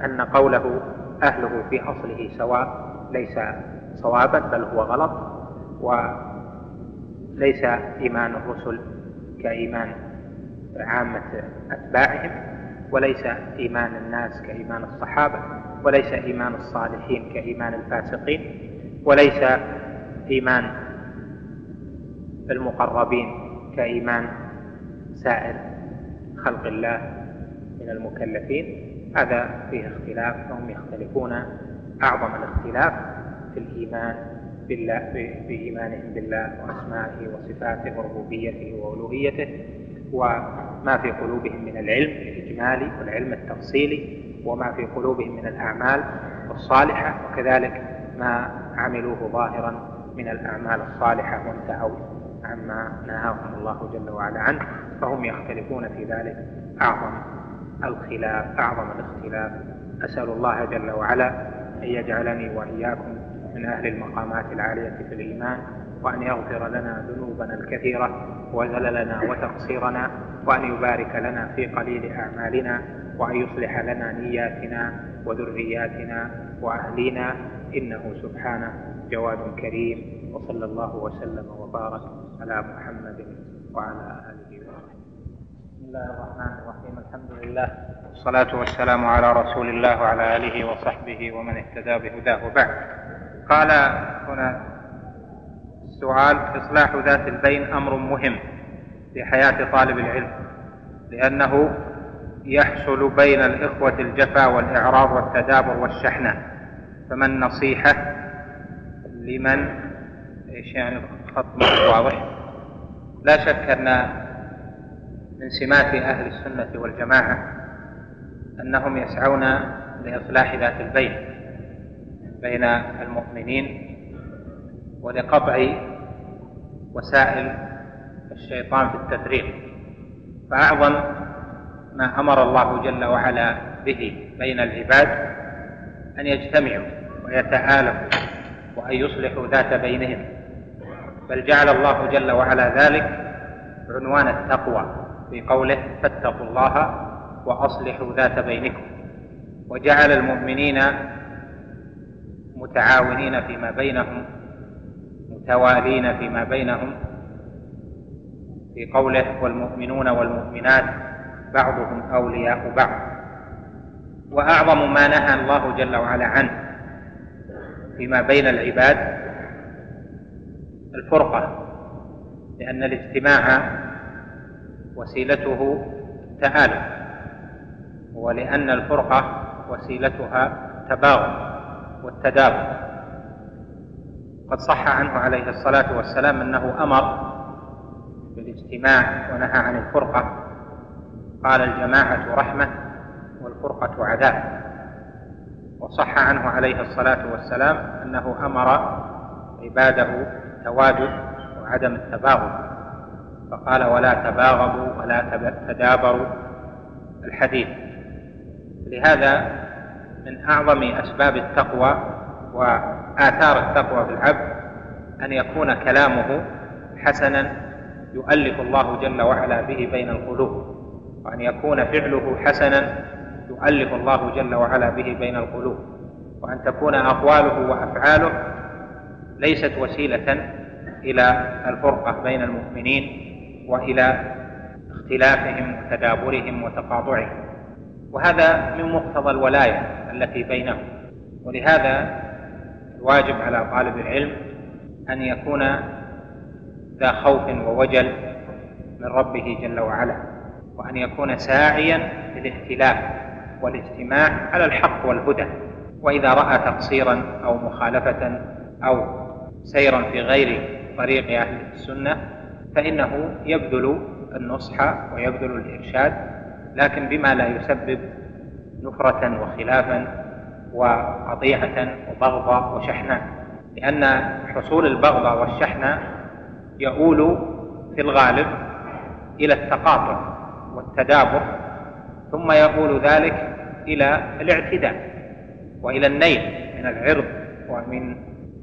أن قوله أهله في أصله سواء ليس صوابا بل هو غلط. وليس إيمان الرسل كإيمان عامة أتباعهم وليس إيمان الناس كإيمان الصحابة وليس إيمان الصالحين كإيمان الفاسقين وليس إيمان المقربين كإيمان سائر خلق الله من المكلفين. هذا فيه اختلاف فهم يختلفون. أعظم الاختلاف في الإيمان بالله بإيمانهم بالله وأسمائه وصفاته وربوبيته وألوهيته وما في قلوبهم من العلم الإجمالي والعلم التفصيلي وما في قلوبهم من الأعمال الصالحة وكذلك ما عملوه ظاهرا من الأعمال الصالحة وانتهوا عما نهاهم الله جل وعلا عنه فهم يختلفون في ذلك. أعظم الخلاف أعظم الاختلاف. أسأل الله جل وعلا أن يجعلني وإياكم من أهل المقامات العالية في الإيمان وأن يغفر لنا ذنوبنا الكثيرة وزللنا وتقصيرنا وأن يبارك لنا في قليل أعمالنا وأن يصلح لنا نياتنا وذرياتنا وأهلينا. إنه سبحانه جواد كريم وصلى الله وسلم وبارك على محمد وعلى آله وصحبه. بسم الله الرحمن الرحيم الحمد لله والصلاة والسلام على رسول الله وعلى آله وصحبه ومن اهتدى بهداه وبعد. قال هنا السؤال إصلاح ذات البين أمر مهم في حياة طالب العلم لأنه يحصل بين الإخوة الجفا والإعراض والتدابر والشحنة فما النصيحة لمن؟ إيش يعني الخط واضح؟ لا شك أن من سمات أهل السنة والجماعة أنهم يسعون لإصلاح ذات البين. بين المؤمنين ولقطع وسائل الشيطان في التفريق. فأعظم ما أمر الله جل وعلا به بين العباد أن يجتمعوا ويتآلفوا وأن يصلحوا ذات بينهم بل جعل الله جل وعلا ذلك عنوان التقوى في قوله فاتقوا الله وأصلحوا ذات بينكم. وجعل المؤمنين متعاونين فيما بينهم متوالين فيما بينهم. في قوله والمؤمنون والمؤمنات بعضهم أولياء بعض. وأعظم ما نهى الله جل وعلا عنه فيما بين العباد الفرقة لأن الاجتماع وسيلته تآلف ولأن الفرقة وسيلتها تباغض. والتدابر. قد صح عنه عليه الصلاة والسلام أنه أمر بالاجتماع ونهى عن الفرقة. قال الجماعة رحمة والفرقة عذاب. وصح عنه عليه الصلاة والسلام أنه أمر عباده التوادد وعدم التباغض. فقال ولا تباغضوا ولا تدابروا. الحديث. لهذا من أعظم أسباب التقوى وآثار التقوى في العبد أن يكون كلامه حسنا يؤلف الله جل وعلا به بين القلوب وأن يكون فعله حسنا يؤلف الله جل وعلا به بين القلوب وأن تكون أقواله وأفعاله ليست وسيلة إلى الفرقة بين المؤمنين وإلى اختلافهم وتدابرهم وتقاطعهم. وهذا من مقتضى الولاية التي بينهم. ولهذا الواجب على طالب العلم أن يكون ذا خوف ووجل من ربه جل وعلا وأن يكون ساعيا للائتلاف والاجتماع على الحق والهدى. وإذا رأى تقصيرا أو مخالفة أو سيرا في غير طريق أهل السنة فإنه يبذل النصح ويبذل الإرشاد لكن بما لا يسبب نفرة وخلافا وقطيعة وبغضة وشحناء. لأن حصول البغضة والشحنة يؤول في الغالب إلى التقاطع والتدابر ثم يؤول ذلك إلى الاعتداء وإلى النيل من العرض ومن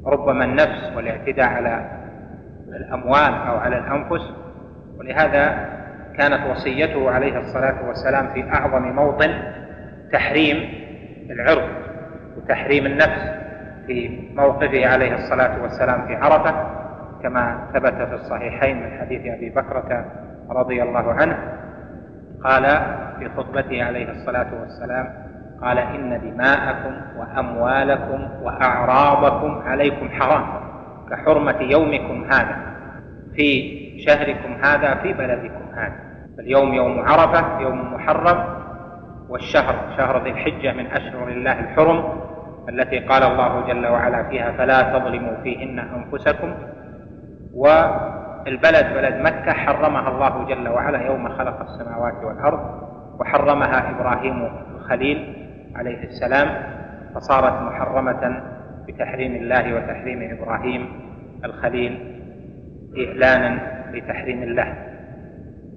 ربما النفس والاعتداء على الأموال أو على الأنفس. ولهذا كانت وصيته عليه الصلاة والسلام في أعظم موطن تحريم العرض وتحريم النفس في موقفه عليه الصلاة والسلام في عرفة كما ثبت في الصحيحين من حديث أبي بكرة رضي الله عنه قال في خطبته عليه الصلاة والسلام قال إن دماءكم وأموالكم وأعراضكم عليكم حرام كحرمة يومكم هذا في شهركم هذا في بلدكم هذا. اليوم يوم عرفة يوم محرم والشهر شهر ذي الحجة من أشهر الله الحرم التي قال الله جل وعلا فيها فلا تظلموا فيهن أنفسكم. والبلد بلد مكة حرمها الله جل وعلا يوم خلق السماوات والأرض وحرمها إبراهيم الخليل عليه السلام فصارت محرمة بتحريم الله وتحريم إبراهيم الخليل إعلانا لتحريم الله.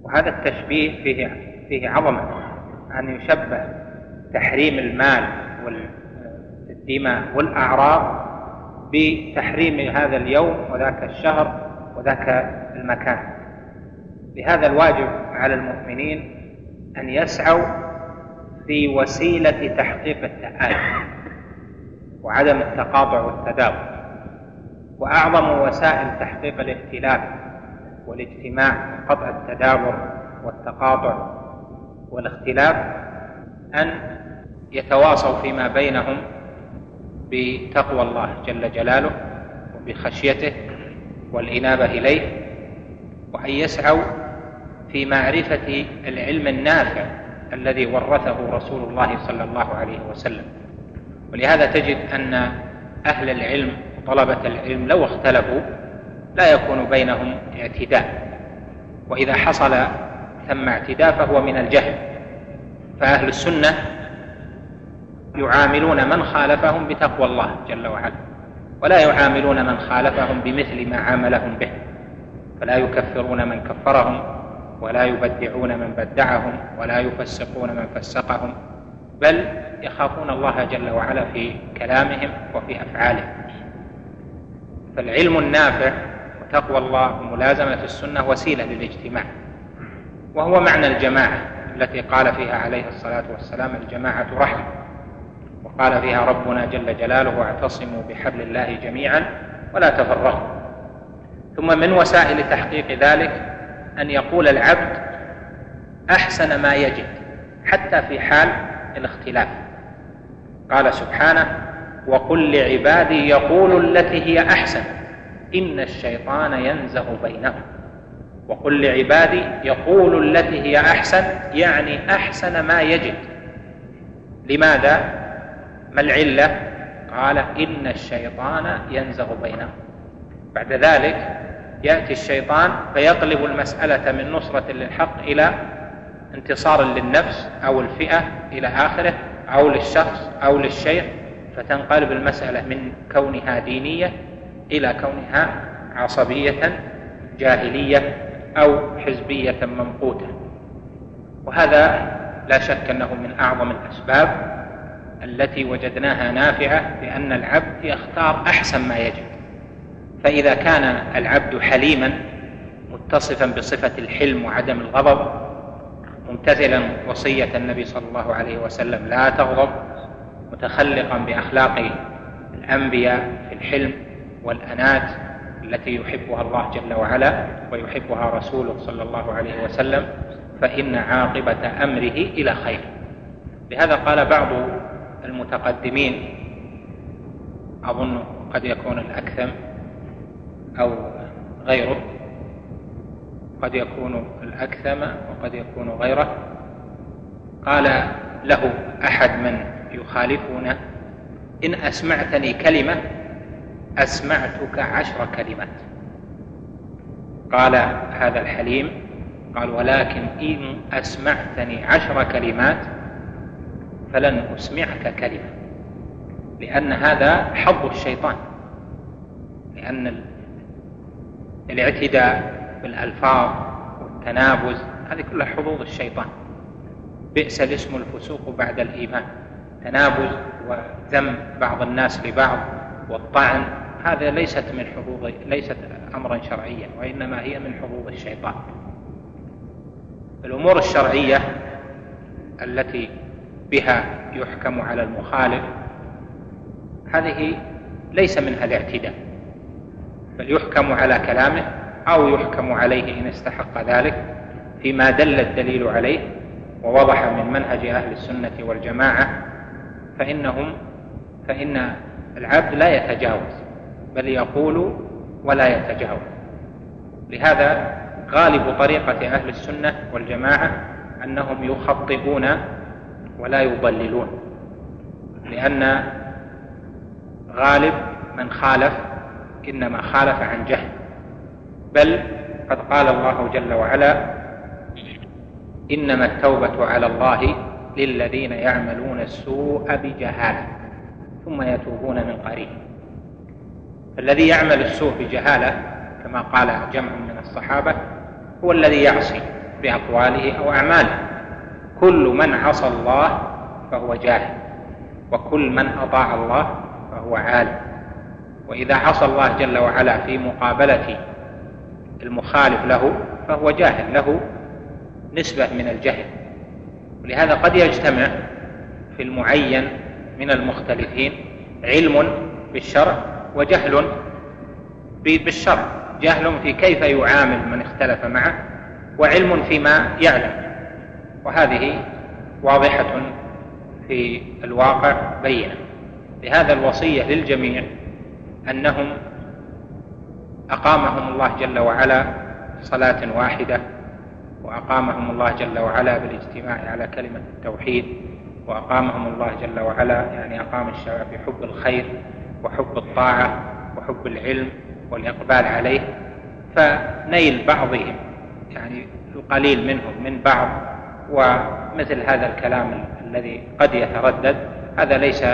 وهذا التشبيه فيه فيه عظمة أن يشبه تحريم المال والدماء والأعراض بتحريم هذا اليوم وذاك الشهر وذاك المكان. لهذا الواجب على المؤمنين أن يسعوا في وسيلة تحقيق التآلف وعدم التقاطع والتداول وأعظم وسائل تحقيق الائتلاف والاجتماع قطع التدابر والتقاطع والاختلاف أن يتواصوا فيما بينهم بتقوى الله جل جلاله وبخشيته والإنابة إليه وأن يسعوا في معرفة العلم النافع الذي ورثه رسول الله صلى الله عليه وسلم. ولهذا تجد أن أهل العلم وطلبة العلم لو اختلفوا لا يكون بينهم اعتداء. وإذا حصل ثم اعتداء فهو من الجهل. فأهل السنة يعاملون من خالفهم بتقوى الله جل وعلا ولا يعاملون من خالفهم بمثل ما عاملهم به. فلا يكفرون من كفرهم ولا يبدعون من بدعهم ولا يفسقون من فسقهم بل يخافون الله جل وعلا في كلامهم وفي أفعالهم. فالعلم النافع وتقوى الله وملازمه السنة وسيلة للاجتماع. وهو معنى الجماعة التي قال فيها عليه الصلاة والسلام الجماعة رحمة. وقال فيها ربنا جل جلاله واعتصموا بحبل الله جميعا ولا تفرقوا. ثم من وسائل تحقيق ذلك أن يقول العبد أحسن ما يجد حتى في حال الاختلاف. قال سبحانه وقل لعبادي يقولوا التي هي أحسن. إن الشيطان ينزغ بينهم. وقل لعبادي يقولوا التي هي أحسن يعني أحسن ما يجد. لماذا؟ ما العلة؟ قال إن الشيطان ينزغ بينهم. بعد ذلك يأتي الشيطان فيقلب المسألة من نصرة للحق إلى انتصار للنفس أو الفئة إلى آخره أو للشخص أو للشيخ فتنقلب المسألة من كونها دينية إلى كونها عصبية جاهلية أو حزبية ممقوته وهذا لا شك أنه من أعظم الأسباب التي وجدناها نافعة بأن العبد يختار أحسن ما يجد فإذا كان العبد حليما متصفا بصفة الحلم وعدم الغضب ممتثلا وصية النبي صلى الله عليه وسلم لا تغضب متخلقا بأخلاق الأنبياء في الحلم والأنات التي يحبها الله جل وعلا ويحبها رسوله صلى الله عليه وسلم فإن عاقبة أمره إلى خير. لهذا قال بعض المتقدمين أظن قد يكون الأكثم أو غيره قد يكون الأكثم وقد يكون غيره. قال له أحد من يخالفنا إن أسمعتني كلمة أسمعتك عشر كلمات. قال هذا الحليم قال ولكن إن أسمعتني عشر كلمات فلن أسمعك كلمة لأن هذا حظ الشيطان لأن الاعتداء بالألفاظ والتنابز هذه كلها حظوظ الشيطان. بئس الاسم الفسوق بعد الإيمان. تنابز وذم بعض الناس لبعض والطعن هذا ليست من حظوظ ليست أمرا شرعيا وإنما هي من حظوظ الشيطان. الأمور الشرعية التي بها يحكم على المخالف هذه ليس منها الاعتداء بل يحكم على كلامه أو يحكم عليه إن استحق ذلك فيما دل الدليل عليه ووضح من منهج أهل السنة والجماعة فإنهم فإن العبد لا يتجاوز. بل يقول ولا يتجاوز. لهذا غالب طريقة أهل السنة والجماعة أنهم يخطئون ولا يضللون لأن غالب من خالف إنما خالف عن جهل. بل قد قال الله جل وعلا إنما التوبة على الله للذين يعملون السوء بجهالة ثم يتوبون من قريب. الذي يعمل السوء بجهالة كما قال جمع من الصحابة هو الذي يعصي بأقواله أو أعماله. كل من عصى الله فهو جاهل وكل من أطاع الله فهو عالم. وإذا عصى الله جل وعلا في مقابلة المخالف له فهو جاهل له نسبة من الجهل. ولهذا قد يجتمع في المعين من المختلفين علم بالشرع وجهل بالشرع جهل في كيف يعامل من اختلف معه وعلم فيما يعلم. وهذه واضحة في الواقع بينة لهذا الوصية للجميع أنهم أقامهم الله جل وعلا صلاة واحدة وأقامهم الله جل وعلا بالاجتماع على كلمة التوحيد وأقامهم الله جل وعلا يعني أقام الشباب بحب الخير وحب الطاعة وحب العلم والإقبال عليه فنيل بعضهم يعني القليل منهم من بعض. ومثل هذا الكلام الذي قد يتردد هذا ليس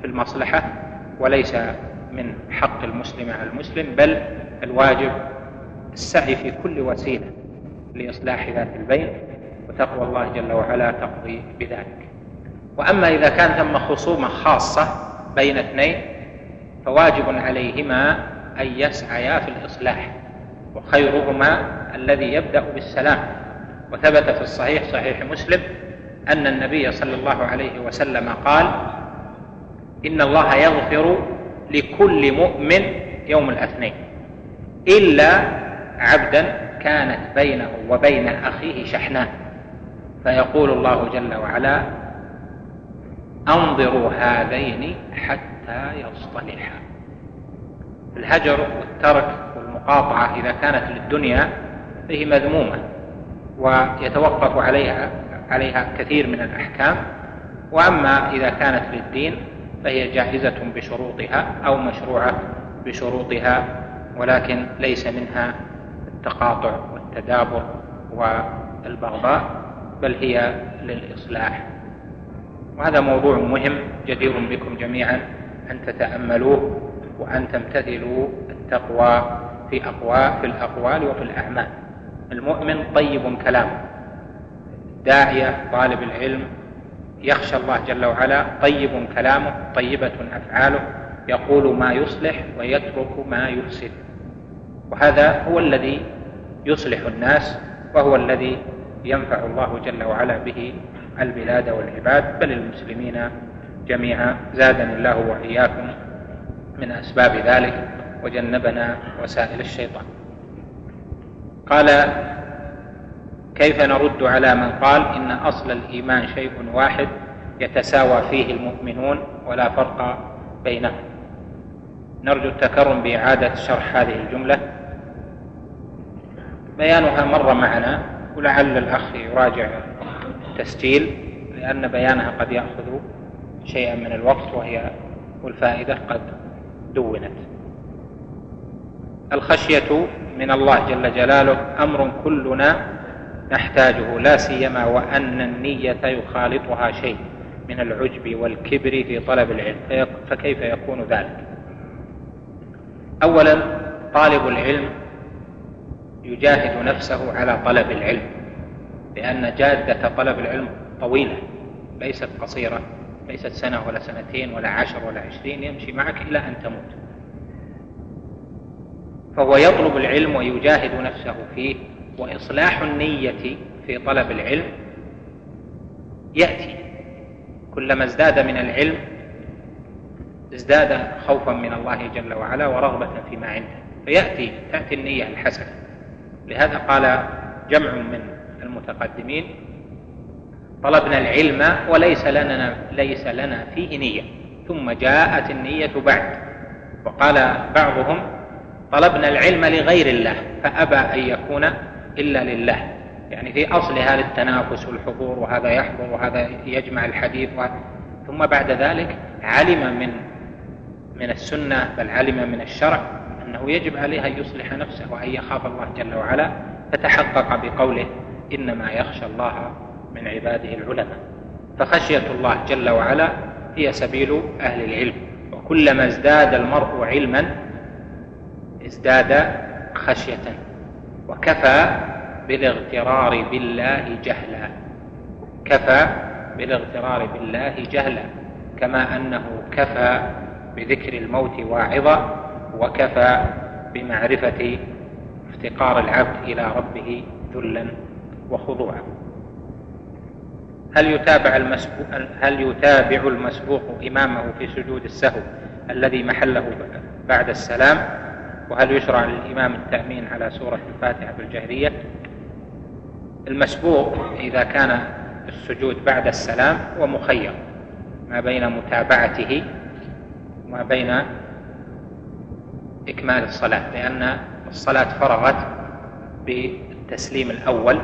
في المصلحة وليس من حق المسلم على المسلم بل الواجب السعي في كل وسيلة لإصلاح ذات البين وتقوى الله جل وعلا تقضي بذلك. وأما إذا كان ثم خصومة خاصة بين اثنين فواجب عليهما أن يسعيا في الإصلاح وخيرهما الذي يبدأ بالسلام. وثبت في الصحيح صحيح مسلم أن النبي صلى الله عليه وسلم قال إن الله يغفر لكل مؤمن يوم الاثنين إلا عبدا كانت بينه وبين أخيه شحناء فيقول الله جل وعلا أنظروا هذين حتى يصطلحا الهجر والترك والمقاطعة إذا كانت للدنيا فهي مذمومة ويتوقف عليها عليها كثير من الأحكام. وأما إذا كانت للدين فهي جائزة بشروطها أو مشروعة بشروطها ولكن ليس منها التقاطع والتدابر والبغضاء بل هي للإصلاح. وهذا موضوع مهم جدير بكم جميعا. أن تتأملوه وأن تمتثلوا التقوى في أقوال في الأقوال وفي الأعمال. المؤمن طيب كلام داعية طالب العلم يخشى الله جل وعلا طيب كلامه طيبة أفعاله يقول ما يصلح ويترك ما يفسد. وهذا هو الذي يصلح الناس وهو الذي ينفع الله جل وعلا به البلاد والعباد بل المسلمين جميعا. زادني الله وإياكم من أسباب ذلك وجنبنا وسائل الشيطان. قال كيف نرد على من قال إن أصل الإيمان شيء واحد يتساوى فيه المؤمنون ولا فرق بينهم؟ نرجو التكرم بإعادة شرح هذه الجملة. بيانها مر معنا ولعل الأخ يراجع التسجيل لأن بيانها قد يأخذ شيئا من الوقت وهي والفائده قد دونت. الخشية من الله جل جلاله أمر كلنا نحتاجه لا سيما وأن النية يخالطها شيء من العجب والكبر في طلب العلم. فكيف يكون ذلك؟ أولا طالب العلم يجاهد نفسه على طلب العلم لأن جادة طلب العلم طويلة ليست قصيرة. ليست سنة ولا سنتين ولا عشر ولا عشرين يمشي معك إلى أن تموت. فهو يطلب العلم ويجاهد نفسه فيه وإصلاح النية في طلب العلم يأتي. كلما ازداد من العلم ازداد خوفا من الله جل وعلا ورغبة فيما عنده. فيأتي تأتي النية الحسنة. لهذا قال جمع من المتقدمين طلبنا العلم وليس لنا ليس لنا فيه نية. ثم جاءت النية بعد. وقال بعضهم طلبنا العلم لغير الله فأبى أن يكون إلا لله. يعني في أصلها للتنافس والحضور وهذا يحضر وهذا يجمع الحديث ثم بعد ذلك علم من من السنة بل علم من الشرع أنه يجب عليه أن يصلح نفسه وأن يخاف الله جل وعلا. فتحقق بقوله إنما يخشى الله من عباده العلماء. فخشية الله جل وعلا هي سبيل أهل العلم. وكلما ازداد المرء علما ازداد خشية. وكفى بالاغترار بالله جهلا. كفى بالاغترار بالله جهلا. كما أنه كفى بذكر الموت واعظا وكفى بمعرفة افتقار العبد إلى ربه ذلا وخضوعا. هل يتابع المسبوق هل يتابع المسبوق إمامه في سجود السهو الذي محله بعد السلام؟ وهل يشرع للإمام التأمين على سورة الفاتحة بالجهرية؟ المسبوق إذا كان السجود بعد السلام هو مخير ما بين متابعته وما بين إكمال الصلاة لأن الصلاة فرغت بالتسليم الأول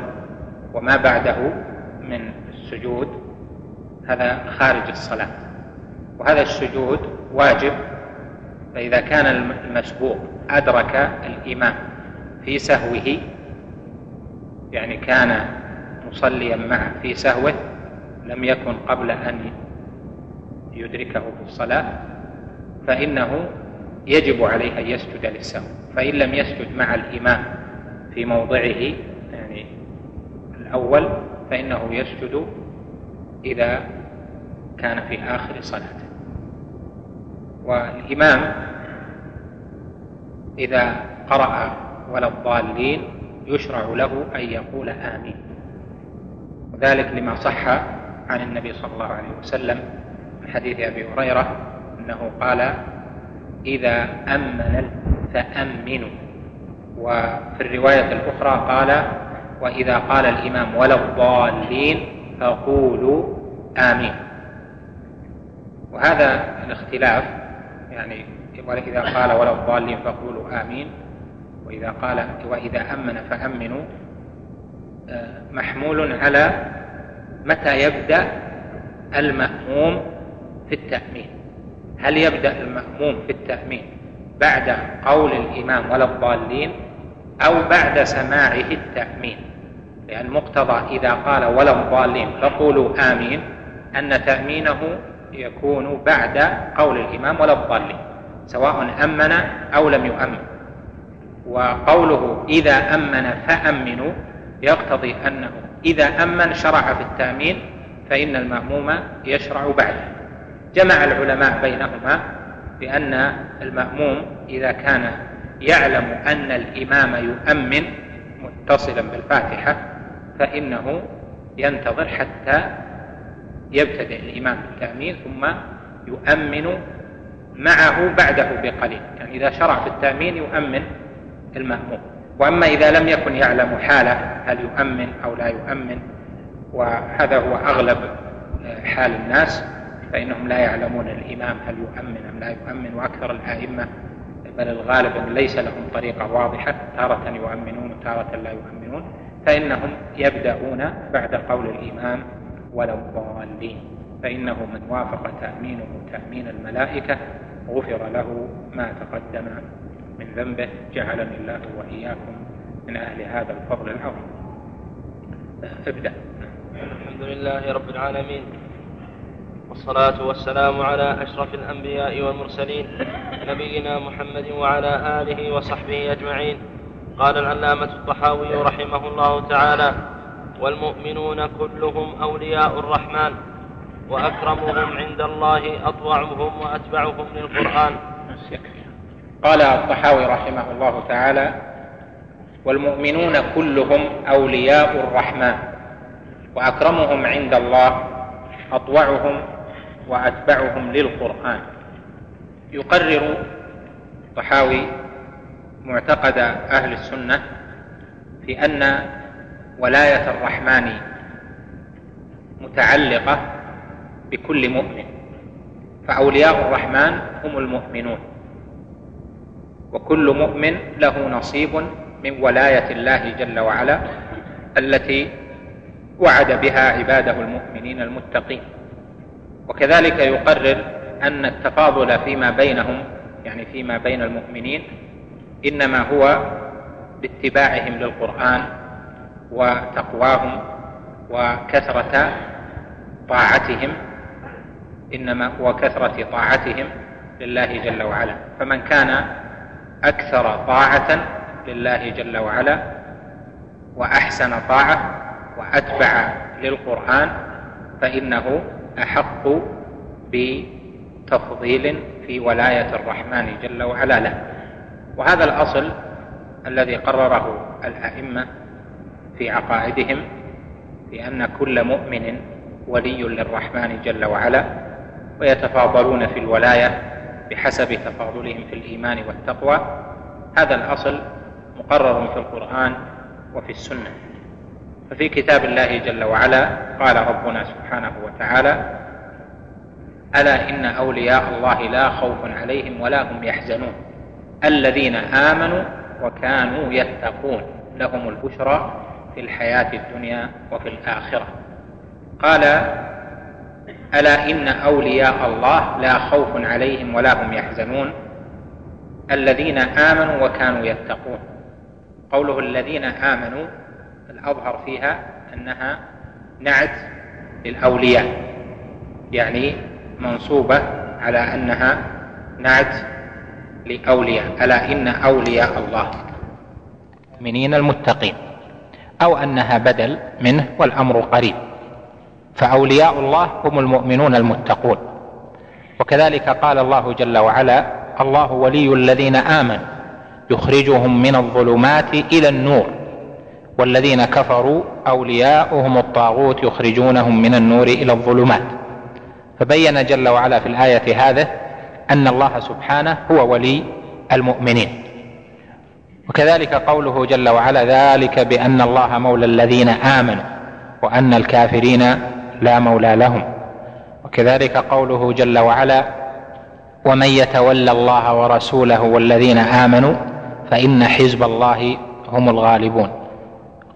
وما بعده من السجود هذا خارج الصلاة. وهذا السجود واجب فإذا كان المسبوق أدرك الإمام في سهوه يعني كان مصليا معه في سهوه لم يكن قبل أن يدركه في الصلاة فإنه يجب عليه أن يسجد للسهو. فإن لم يسجد مع الإمام في موضعه يعني الأول فإنه يسجد إذا كان في آخر صلاته. والإمام إذا قرأ ولا الضالين يشرع له أن يقول آمين. وذلك لما صح عن النبي صلى الله عليه وسلم من حديث أبي هريرة أنه قال إذا أمن فأمنوا. وفي الرواية الأخرى قال وإذا قال الإمام ولا الضالين فقولوا آمين. وهذا الاختلاف يعني إذا قال ولا الضالين فقولوا آمين وإذا قال وإذا أمن فأمنوا آه، محمول على متى يبدأ المأموم في التأمين. هل يبدأ المأموم في التأمين بعد قول الإمام ولا الضالين أو بعد سماعه التأمين؟ لأن مقتضى إذا قال ولا الضالين فقولوا آمين أن تأمينه يكون بعد قول الإمام ولا الضالين سواء أمن أو لم يؤمن. وقوله إذا أمن فأمنوا يقتضي أنه إذا أمن شرع في التأمين فإن المأموم يشرع بعده جمع العلماء بينهما بأن المأموم إذا كان يعلم أن الإمام يؤمن متصلا بالفاتحة فإنه ينتظر حتى يبتدئ الإمام بالتأمين ثم يؤمن معه بعده بقليل. يعني إذا شرع في التأمين يؤمن المأموم. وأما إذا لم يكن يعلم حاله هل يؤمن أو لا يؤمن وهذا هو أغلب حال الناس فإنهم لا يعلمون الإمام هل يؤمن أم لا يؤمن. وأكثر الأئمة بل الغالب أن ليس لهم طريقة واضحة تارة يؤمنون وتارة لا يؤمنون. فإنهم يبدأون بعد قول الإمام ولو ضالين فإنه من وافق تأمينه تأمين الملائكة غفر له ما تقدم من ذنبه جعلني الله وإياكم من أهل هذا الفضل العظيم. ابدأ. الحمد لله رب العالمين والصلاة والسلام على أشرف الأنبياء والمرسلين نبينا محمد وعلى آله وصحبه أجمعين. قال العلامة الطحاوي رحمه الله تعالى والمؤمنون كلهم أولياء الرحمن وأكرمهم عند الله أطوعهم وأتبعهم للقرآن. قال الطحاوي رحمه الله تعالى والمؤمنون كلهم أولياء الرحمن وأكرمهم عند الله أطوعهم وأتبعهم للقرآن. يقرر طحاوي معتقد أهل السنة في أن ولاية الرحمن متعلقة بكل مؤمن فأولياء الرحمن هم المؤمنون وكل مؤمن له نصيب من ولاية الله جل وعلا التي وعد بها عباده المؤمنين المتقين. وكذلك يقرر أن التفاضل فيما بينهم يعني فيما بين المؤمنين إنما هو باتباعهم للقرآن وتقواهم وكثرة طاعتهم إنما هو كثرة طاعتهم لله جل وعلا. فمن كان أكثر طاعة لله جل وعلا وأحسن طاعة وأتبع للقرآن فإنه أحق بتفضيل في ولاية الرحمن جل وعلا له. وهذا الأصل الذي قرره الأئمة في عقائدهم بأن كل مؤمن ولي للرحمن جل وعلا ويتفاضلون في الولاية بحسب تفاضلهم في الإيمان والتقوى. هذا الأصل مقرر في القرآن وفي السنة. ففي كتاب الله جل وعلا قال ربنا سبحانه وتعالى ألا إن أولياء الله لا خوف عليهم ولا هم يحزنون. الذين آمنوا وكانوا يتقون. لهم البشرى في الحياة الدنيا وفي الآخرة. قال ألا إن أولياء الله لا خوف عليهم ولا هم يحزنون؟ الذين آمنوا وكانوا يتقون. قوله الذين آمنوا الأظهر فيها أنها نعت للأولياء يعني منصوبة على أنها نعت لأولياء. ألا إن أولياء الله. المؤمنين المتقين. أو أنها بدل منه والأمر قريب. فأولياء الله هم المؤمنون المتقون. وكذلك قال الله جل وعلا الله ولي الذين آمنوا. يخرجهم من الظلمات إلى النور. والذين كفروا أولياؤهم الطاغوت يخرجونهم من النور إلى الظلمات. فبين جل وعلا في الآية هذه أن الله سبحانه هو ولي المؤمنين. وكذلك قوله جل وعلا ذلك بأن الله مولى الذين آمنوا وأن الكافرين لا مولى لهم. وكذلك قوله جل وعلا ومن يتولى الله ورسوله والذين آمنوا فإن حزب الله هم الغالبون.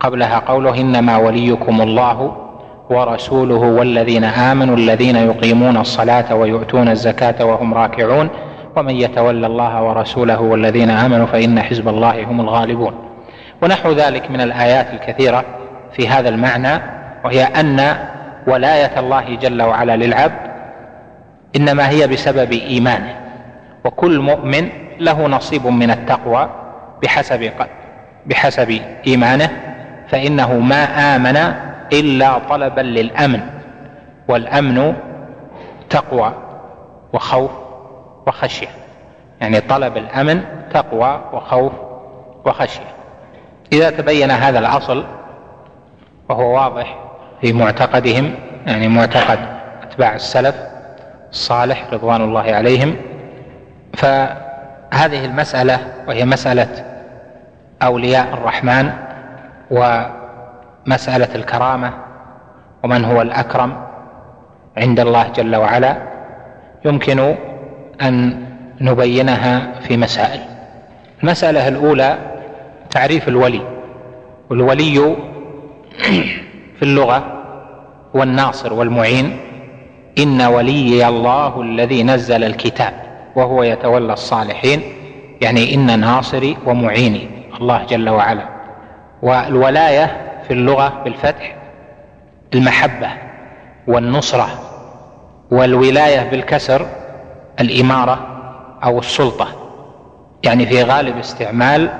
قبلها قوله إنما وليكم الله ورسوله والذين آمنوا الذين يقيمون الصلاة ويؤتون الزكاة وهم راكعون ومن يتولى الله ورسوله والذين آمنوا فإن حزب الله هم الغالبون. ونحو ذلك من الآيات الكثيرة في هذا المعنى وهي أن ولاية الله جل وعلا للعبد إنما هي بسبب إيمانه وكل مؤمن له نصيب من التقوى بحسب بحسب إيمانه فإنه ما آمن إلا طلبا للأمن والأمن تقوى وخوف وخشية. يعني طلب الأمن تقوى وخوف وخشية. إذا تبين هذا الأصل وهو واضح في معتقدهم يعني معتقد أتباع السلف الصالح رضوان الله عليهم. فهذه المسألة وهي مسألة أولياء الرحمن ومساله الكرامة ومن هو الأكرم عند الله جل وعلا يمكن أن نبينها في مسائل. المسألة الأولى تعريف الولي والولي في اللغة هو الناصر والمعين. إن ولي الله الذي نزل الكتاب وهو يتولى الصالحين يعني إن ناصري ومعيني الله جل وعلا. والولاية في اللغة بالفتح المحبة والنصرة والولاية بالكسر الإمارة أو السلطة يعني في غالب استعمال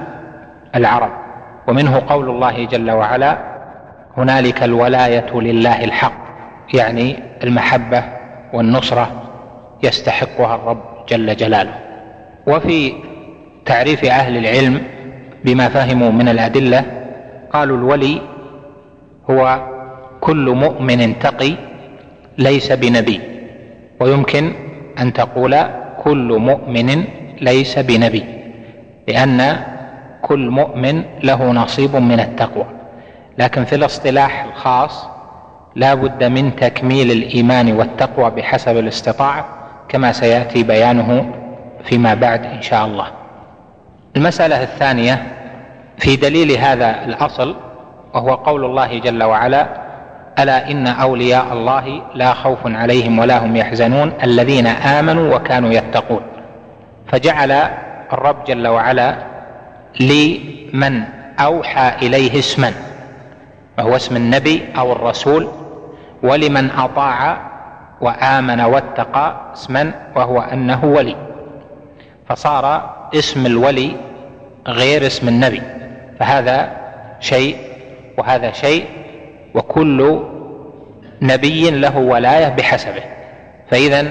العرب. ومنه قول الله جل وعلا هنالك الولاية لله الحق يعني المحبة والنصرة يستحقها الرب جل جلاله. وفي تعريف أهل العلم بما فهموا من الأدلة قالوا الولي هو كل مؤمن تقي ليس بنبي ويمكن أن تقول كل مؤمن ليس بنبي لأن كل مؤمن له نصيب من التقوى. لكن في الاصطلاح الخاص لا بد من تكميل الإيمان والتقوى بحسب الاستطاعه كما سيأتي بيانه فيما بعد إن شاء الله. المسألة الثانية في دليل هذا الأصل وهو قول الله جل وعلا ألا إن أولياء الله لا خوف عليهم ولا هم يحزنون الذين آمنوا وكانوا يتقون. فجعل الرب جل وعلا لمن أوحى إليه اسما وهو اسم النبي أو الرسول ولمن أطاع وآمن واتقى اسما وهو أنه ولي. فصار اسم الولي غير اسم النبي فهذا شيء وهذا شيء وكل نبي له ولاية بحسبه. فإذا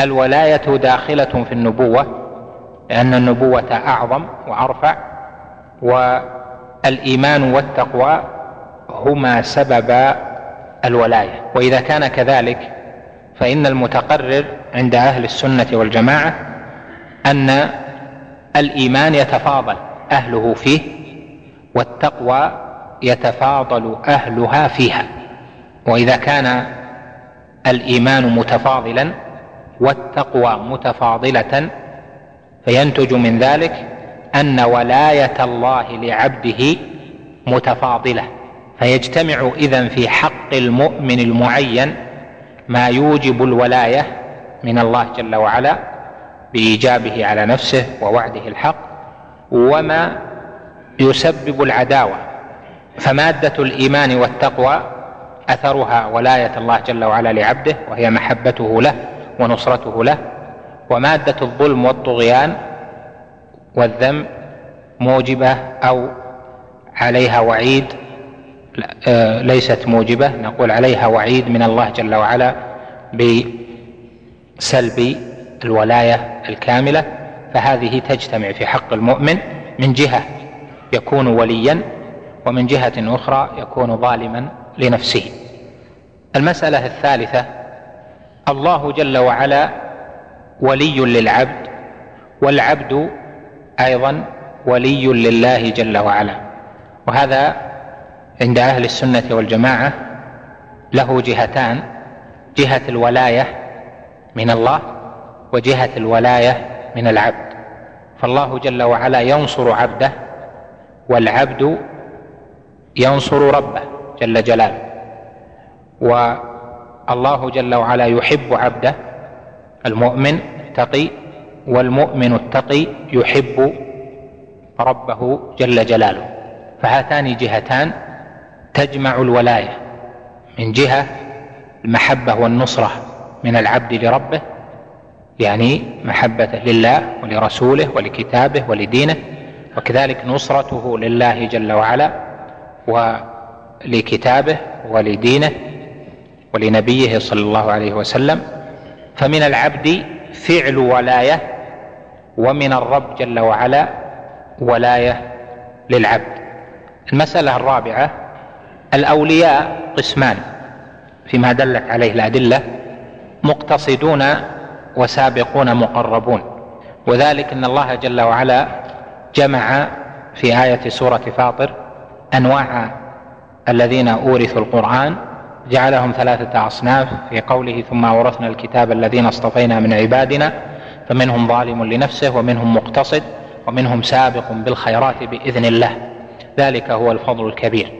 الولاية داخلة في النبوة لأن النبوة أعظم وأرفع والإيمان والتقوى هما سبب الولاية. وإذا كان كذلك فإن المتقرر عند أهل السنة والجماعة أن الإيمان يتفاضل أهله فيه والتقوى يتفاضل أهلها فيها. وإذا كان الإيمان متفاضلا والتقوى متفاضلة فينتج من ذلك أن ولاية الله لعبده متفاضلة. فيجتمع إذن في حق المؤمن المعين ما يوجب الولاية من الله جل وعلا بإيجابه على نفسه ووعده الحق وما يسبب العداوة. فمادة الإيمان والتقوى أثرها ولاية الله جل وعلا لعبده وهي محبته له ونصرته له. ومادة الظلم والطغيان والذنب موجبة أو عليها وعيد آه، ليست موجبة. نقول عليها وعيد من الله جل وعلا بسلب الولاية الكاملة. فهذه تجتمع في حق المؤمن من جهة يكون وليا ومن جهة أخرى يكون ظالما لنفسه. المسألة الثالثة الله جل وعلا ولي للعبد والعبد أيضا ولي لله جل وعلا. وهذا عند أهل السنة والجماعة له جهتان جهة الولاية من الله وجهة الولاية من العبد. فالله جل وعلا ينصر عبده والعبد ينصر ربه جل جلاله. والله جل وعلا يحب عبده المؤمن التقي والمؤمن التقي يحب ربه جل جلاله. فهاتان جهتان تجمع الولاية من جهة المحبة والنصرة من العبد لربه يعني محبته لله ولرسوله ولكتابه ولدينه وكذلك نصرته لله جل وعلا ولكتابه ولدينه ولنبيه صلى الله عليه وسلم فمن العبد فعل ولاية ومن الرب جل وعلا ولاية للعبد. المسألة الرابعة الأولياء قسمان فيما دلت عليه الأدلة مقتصدون وسابقون مقربون. وذلك إن الله جل وعلا جمع في آية سورة فاطر أنواع الذين أورثوا القرآن. جعلهم ثلاثة أصناف في قوله ثم أورثنا الكتاب الذين اصطفينا من عبادنا. فمنهم ظالم لنفسه ومنهم مقتصد ومنهم سابق بالخيرات بإذن الله. ذلك هو الفضل الكبير.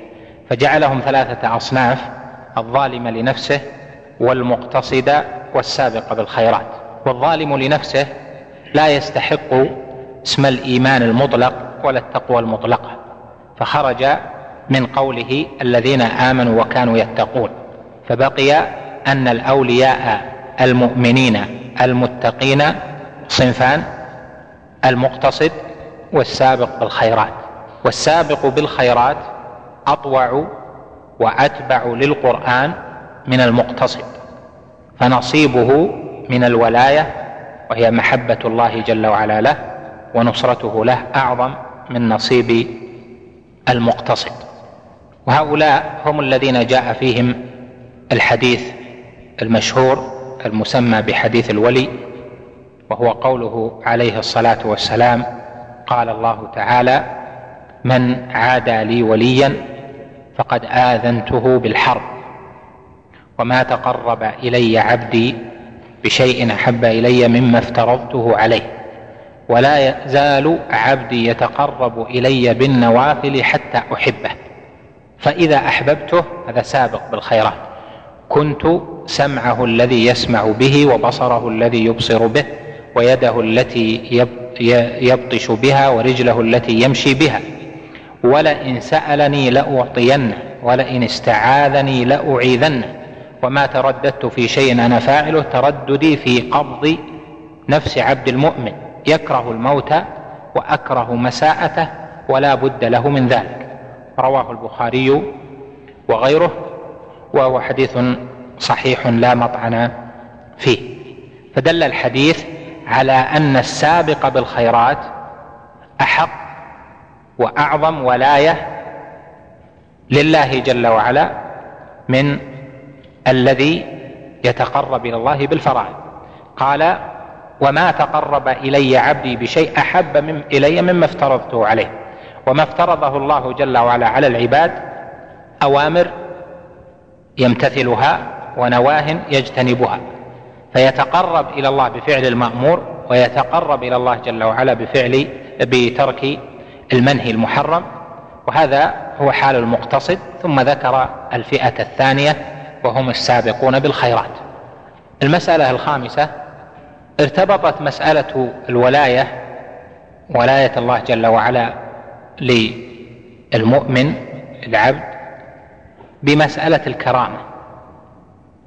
فجعلهم ثلاثة أصناف الظالم لنفسه والمقتصد والسابق بالخيرات. والظالم لنفسه لا يستحق اسم الإيمان المطلق ولا التقوى المطلقة. فخرج من قوله الذين آمنوا وكانوا يتقون فبقي أن الأولياء المؤمنين المتقين صنفان المقتصد والسابق بالخيرات. والسابق بالخيرات أطوع وأتبع للقرآن من المقتصد فنصيبه من الولاية وهي محبة الله جل وعلا له ونصرته له أعظم من نصيب المقتصد. وهؤلاء هم الذين جاء فيهم الحديث المشهور المسمى بحديث الولي وهو قوله عليه الصلاة والسلام قال الله تعالى من عادى لي وليا فقد آذنته بالحرب وما تقرب إلي عبدي بشيء أحب إلي مما افترضته عليه ولا يزال عبدي يتقرب إلي بالنوافل حتى أحبه. فإذا أحببته هذا سابق بالخيرات. كنت سمعه الذي يسمع به وبصره الذي يبصر به ويده التي يبطش بها ورجله التي يمشي بها. ولئن سألني لأعطينه ولئن استعاذني لأعيذنه. وما ترددت في شيء أنا فاعله ترددي في قبض نفس عبد المؤمن. يكره الموت وأكره مساءته ولا بد له من ذلك. رواه البخاري وغيره وهو حديث صحيح لا مطعن فيه. فدل الحديث على أن السابق بالخيرات أحق وأعظم ولاية لله جل وعلا من الذي يتقرب إلى الله بالفرائض. قال وما تقرب إلي عبدي بشيء أحب من إلي مما افترضته عليه. وما افترضه الله جل وعلا على العباد أوامر يمتثلها ونواه يجتنبها. فيتقرب إلى الله بفعل المأمور ويتقرب إلى الله جل وعلا بفعل بترك المنهي المحرم. وهذا هو حال المقتصد. ثم ذكر الفئة الثانية وهم السابقون بالخيرات. المسألة الخامسة ارتبطت مسألة الولاية ولاية الله جل وعلا للمؤمن العبد بمسألة الكرامة.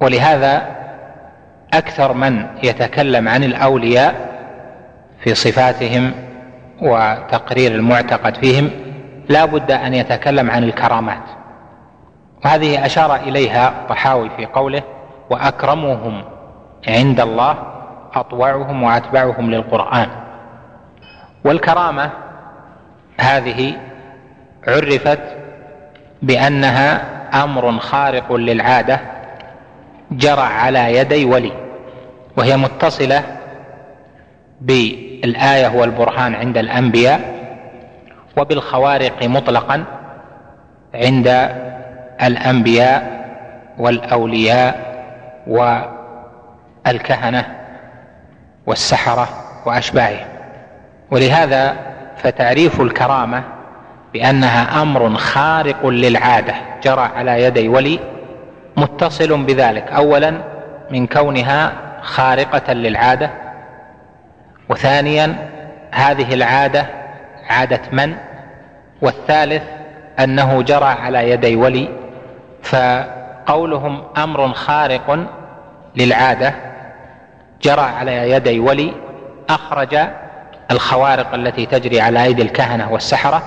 ولهذا أكثر من يتكلم عن الأولياء في صفاتهم وتقرير المعتقد فيهم لا بد أن يتكلم عن الكرامات. وهذه أشار إليها الطحاوي في قوله وأكرمهم عند الله أطوعهم وأتبعهم للقرآن. والكرامة هذه عرفت بأنها أمر خارق للعادة جرى على يدي ولي وهي متصلة بالآية والبرهان عند الأنبياء وبالخوارق مطلقا عند الأنبياء والأولياء والكهنة. والسحرة واشباههم ولهذا فتعريف الكرامة بأنها أمر خارق للعادة جرى على يدي ولي متصل بذلك. اولا من كونها خارقة للعادة وثانيا هذه العادة عادة من والثالث أنه جرى على يدي ولي فقولهم أمر خارق للعادة جرى على يدي ولي أخرج الخوارق التي تجري على أيدي الكهنة والسحرة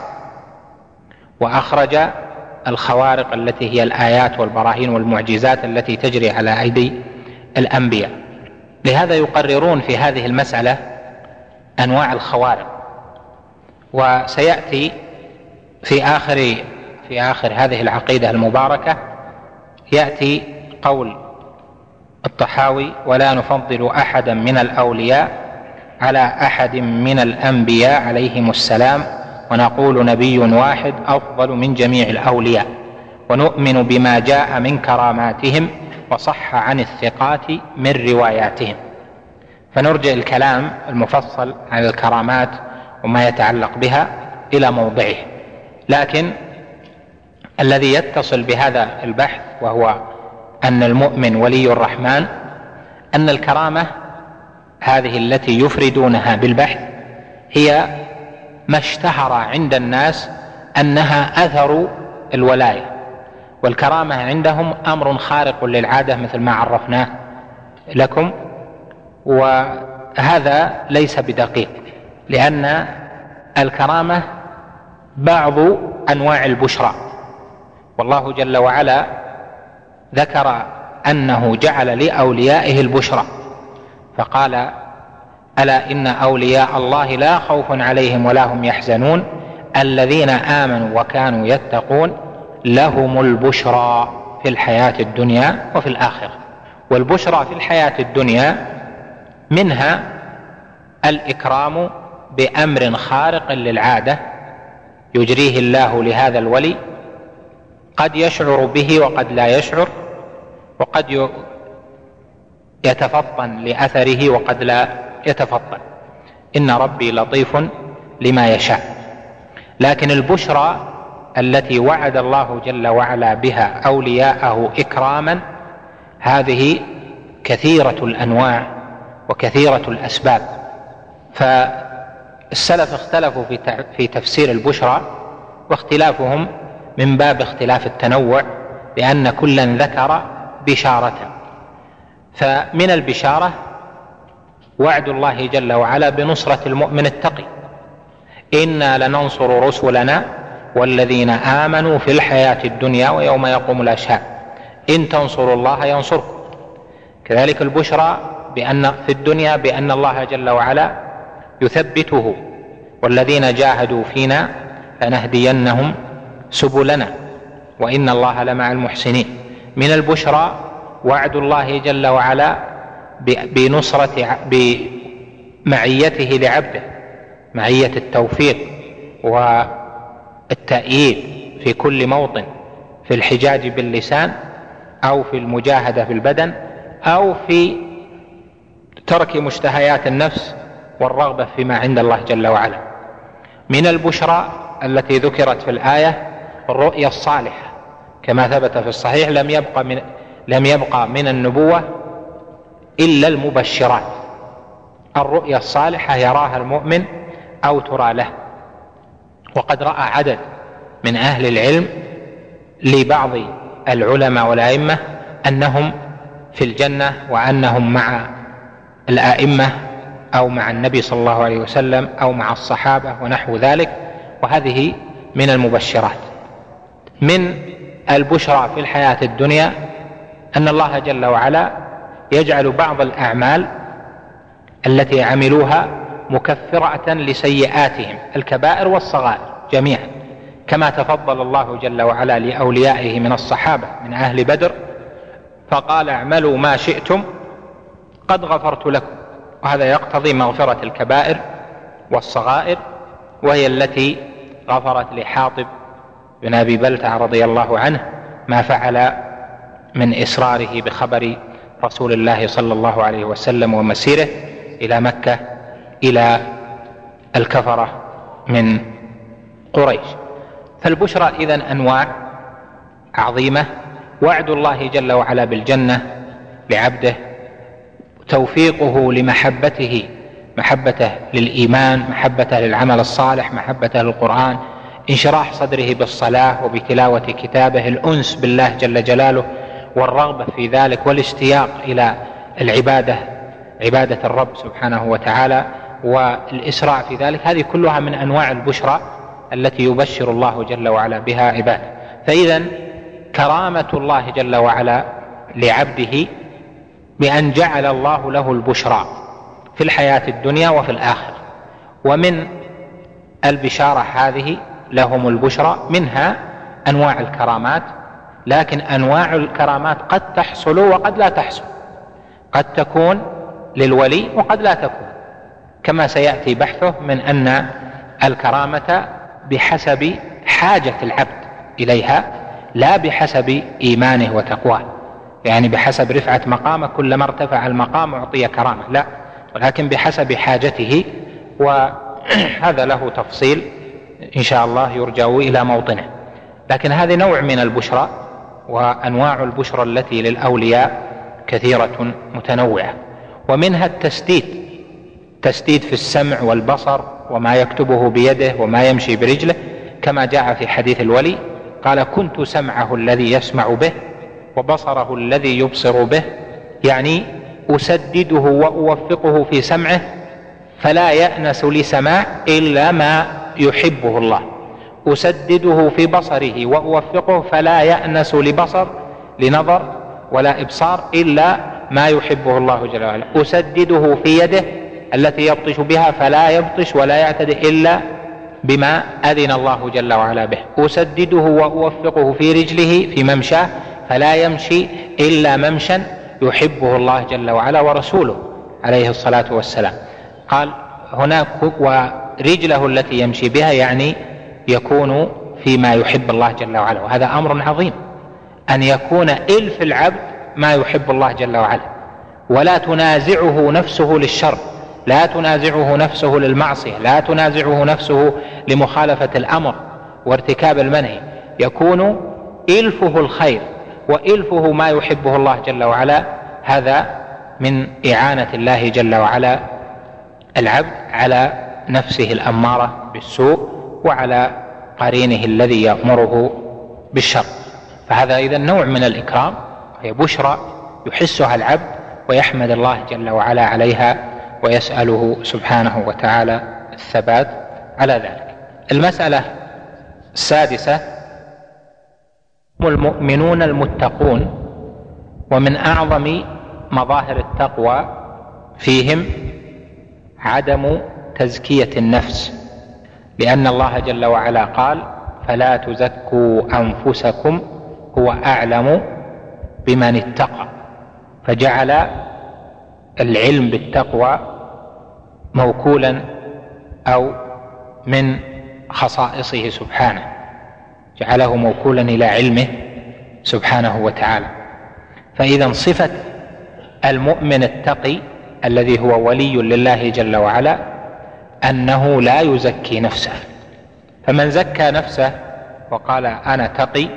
وأخرج الخوارق التي هي الآيات والبراهين والمعجزات التي تجري على أيدي الأنبياء. لهذا يقررون في هذه المسألة أنواع الخوارق. وسيأتي في اخر في آخر هذه العقيدة المباركة يأتي قول الطحاوي ولا نفضل أحدا من الأولياء على أحد من الأنبياء عليهم السلام ونقول نبي واحد أفضل من جميع الأولياء. ونؤمن بما جاء من كراماتهم وصح عن الثقات من رواياتهم. فنرجع الكلام المفصل عن الكرامات وما يتعلق بها إلى موضعه. لكن الذي يتصل بهذا البحث وهو أن المؤمن ولي الرحمن أن الكرامة هذه التي يفردونها بالبحث هي ما اشتهر عند الناس أنها أثر الولاية. والكرامة عندهم أمر خارق للعادة مثل ما عرفناه لكم وهذا ليس بدقيق لأن الكرامة بعض أنواع البشرى. والله جل وعلا ذكر أنه جعل لأوليائه البشرى فقال ألا إن أولياء الله لا خوف عليهم ولا هم يحزنون الذين آمنوا وكانوا يتقون لهم البشرى في الحياة الدنيا وفي الآخرة. والبشرى في الحياة الدنيا منها الإكرام بأمر خارق للعادة يجريه الله لهذا الولي قد يشعر به وقد لا يشعر وقد يتفطن لأثره وقد لا يتفطن. إن ربي لطيف لما يشاء. لكن البشرى التي وعد الله جل وعلا بها أولياءه إكراما هذه كثيرة الأنواع وكثيرة الأسباب. فالسلف اختلفوا في في تفسير البشرى واختلافهم من باب اختلاف التنوع لأن كلا ذكر بشارة. فمن البشارة وعد الله جل وعلا بنصرة المؤمن التقي. إنا لننصر رسلنا والذين آمنوا في الحياة الدنيا ويوم يقوم الأشهاد. إن تنصروا الله ينصركم. كذلك البشرى بأن في الدنيا بأن الله جل وعلا يثبته. والذين جاهدوا فينا لنهدينهم سبلنا. وإن الله لمع المحسنين. من البشرى وعد الله جل وعلا بنصرة بمعيته لعبده معية التوفيق والتأييد في كل موطن في الحجاج باللسان أو في المجاهدة بالبدن أو في ترك مشتهيات النفس والرغبة فيما عند الله جل وعلا. من البشرى التي ذكرت في الآية الرؤيا الصالحة. كما ثبت في الصحيح لم يبقى من لم يبقى من النبوة إلا المبشرات. الرؤيا الصالحة يراها المؤمن أو ترى له. وقد رأى عدد من أهل العلم لبعض العلماء والأئمة أنهم في الجنة وأنهم مع الآئمة أو مع النبي صلى الله عليه وسلم أو مع الصحابة ونحو ذلك. وهذه من المبشرات. من البشرى في الحياة الدنيا أن الله جل وعلا يجعل بعض الأعمال التي عملوها مكفرة لسيئاتهم الكبائر والصغائر جميعا. كما تفضل الله جل وعلا لأوليائه من الصحابة من أهل بدر فقال اعملوا ما شئتم قد غفرت لكم. وهذا يقتضي مغفرة الكبائر والصغائر وهي التي غفرت لحاطب بن أبي بلتع رضي الله عنه ما فعل من إصراره بخبر رسول الله صلى الله عليه وسلم ومسيره إلى مكة إلى الكفرة من قريش. فالبشرى اذا أنواع عظيمة وعد الله جل وعلا بالجنة لعبده توفيقه لمحبته محبته للإيمان محبته للعمل الصالح محبته للقرآن انشراح صدره بالصلاة وبتلاوة كتابه الأنس بالله جل جلاله والرغبة في ذلك والاشتياق إلى العبادة عبادة الرب سبحانه وتعالى والإسراع في ذلك. هذه كلها من أنواع البشرى التي يبشر الله جل وعلا بها عباده. فإذا كرامة الله جل وعلا لعبده بأن جعل الله له البشرى في الحياة الدنيا وفي الآخرة. ومن البشارة هذه لهم البشرى منها أنواع الكرامات لكن أنواع الكرامات قد تحصل وقد لا تحصل. قد تكون للولي وقد لا تكون. كما سيأتي بحثه من أن الكرامة بحسب حاجة العبد إليها لا بحسب إيمانه وتقواه. يعني بحسب رفعة مقامه كلما ارتفع المقام أعطي كرامة. لا ولكن بحسب حاجته. وهذا له تفصيل. إن شاء الله يرجع إلى موطنه. لكن هذه نوع من البشرى وأنواع البشرى التي للأولياء كثيرة متنوعة. ومنها التسديد تسديد في السمع والبصر وما يكتبه بيده وما يمشي برجله كما جاء في حديث الولي قال كنت سمعه الذي يسمع به وبصره الذي يبصر به يعني أسدده وأوفقه في سمعه فلا يأنس لسماع إلا ما يحبه الله أسدده في بصره وأوفقه فلا يأنس لبصر لنظر ولا إبصار إلا ما يحبه الله جل وعلا. أسدده في يده التي يبطش بها فلا يبطش ولا يعتدي إلا بما أذن الله جل وعلا به. أسدده وأوفقه في رجله في ممشاه فلا يمشي إلا ممشا يحبه الله جل وعلا ورسوله عليه الصلاة والسلام. قال هناك رجله التي يمشي بها يعني يكون فيما يحب الله جل وعلا وهذا أمر عظيم. أن يكون إلف العبد ما يحب الله جل وعلا. ولا تنازعه نفسه للشر لا تنازعه نفسه للمعصية لا تنازعه نفسه لمخالفة الأمر وارتكاب المنهي. يكون إلفه الخير وإلفه ما يحبه الله جل وعلا هذا من إعانة الله جل وعلا العبد على نفسه الأمارة بالسوء وعلى قرينه الذي يأمره بالشر. فهذا إذا نوع من الإكرام وهي بشرى يحسها العبد ويحمد الله جل وعلا عليها ويسأله سبحانه وتعالى الثبات على ذلك. المسألة السادسة هم المؤمنون المتقون ومن أعظم مظاهر التقوى فيهم عدم تزكية النفس لأن الله جل وعلا قال فلا تزكوا أنفسكم هو أعلم بمن اتقى فجعل العلم بالتقوى موكولا أو من خصائصه سبحانه جعله موكولا إلى علمه سبحانه وتعالى. فإذا صفة المؤمن التقي الذي هو ولي لله جل وعلا أنه لا يزكي نفسه. فمن زكى نفسه وقال أنا تقي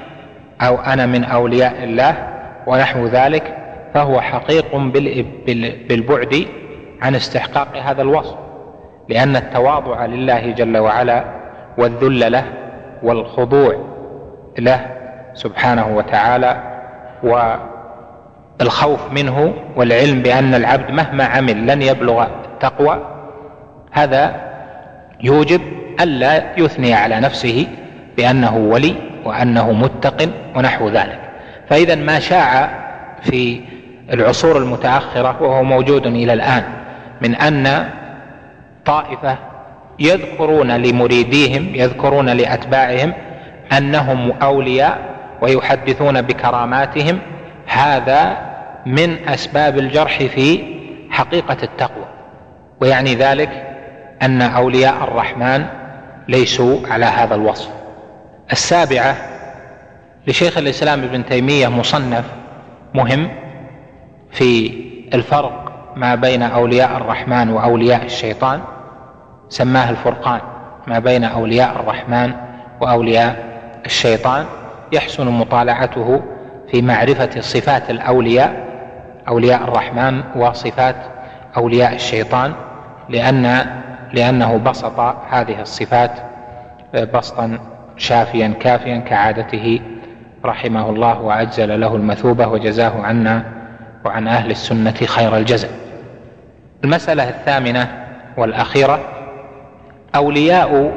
أو أنا من أولياء الله ونحو ذلك فهو حقيق بالبعد عن استحقاق هذا الوصف. لأن التواضع لله جل وعلا والذل له والخضوع له سبحانه وتعالى والخوف منه والعلم بأن العبد مهما عمل لن يبلغ التقوى هذا يوجب ألا يثني على نفسه بأنه ولي وأنه متق ونحو ذلك. فإذا ما شاع في العصور المتأخرة وهو موجود إلى الآن من أن طائفة يذكرون لمريديهم يذكرون لأتباعهم أنهم أولياء ويحدثون بكراماتهم هذا من أسباب الجرح في حقيقة التقوى. ويعني ذلك أن أولياء الرحمن ليسوا على هذا الوصف. السابعة لشيخ الإسلام ابن تيمية مصنف مهم في الفرق ما بين أولياء الرحمن وأولياء الشيطان سماه الفرقان ما بين أولياء الرحمن وأولياء الشيطان. يحسن مطالعته في معرفة صفات الأولياء أولياء الرحمن وصفات أولياء الشيطان لأن لأنه بسط هذه الصفات بسطا شافيا كافيا كعادته رحمه الله وأجزل له المثوبة وجزاه عنا وعن أهل السنة خير الجزاء. المسألة الثامنة والأخيرة أولياء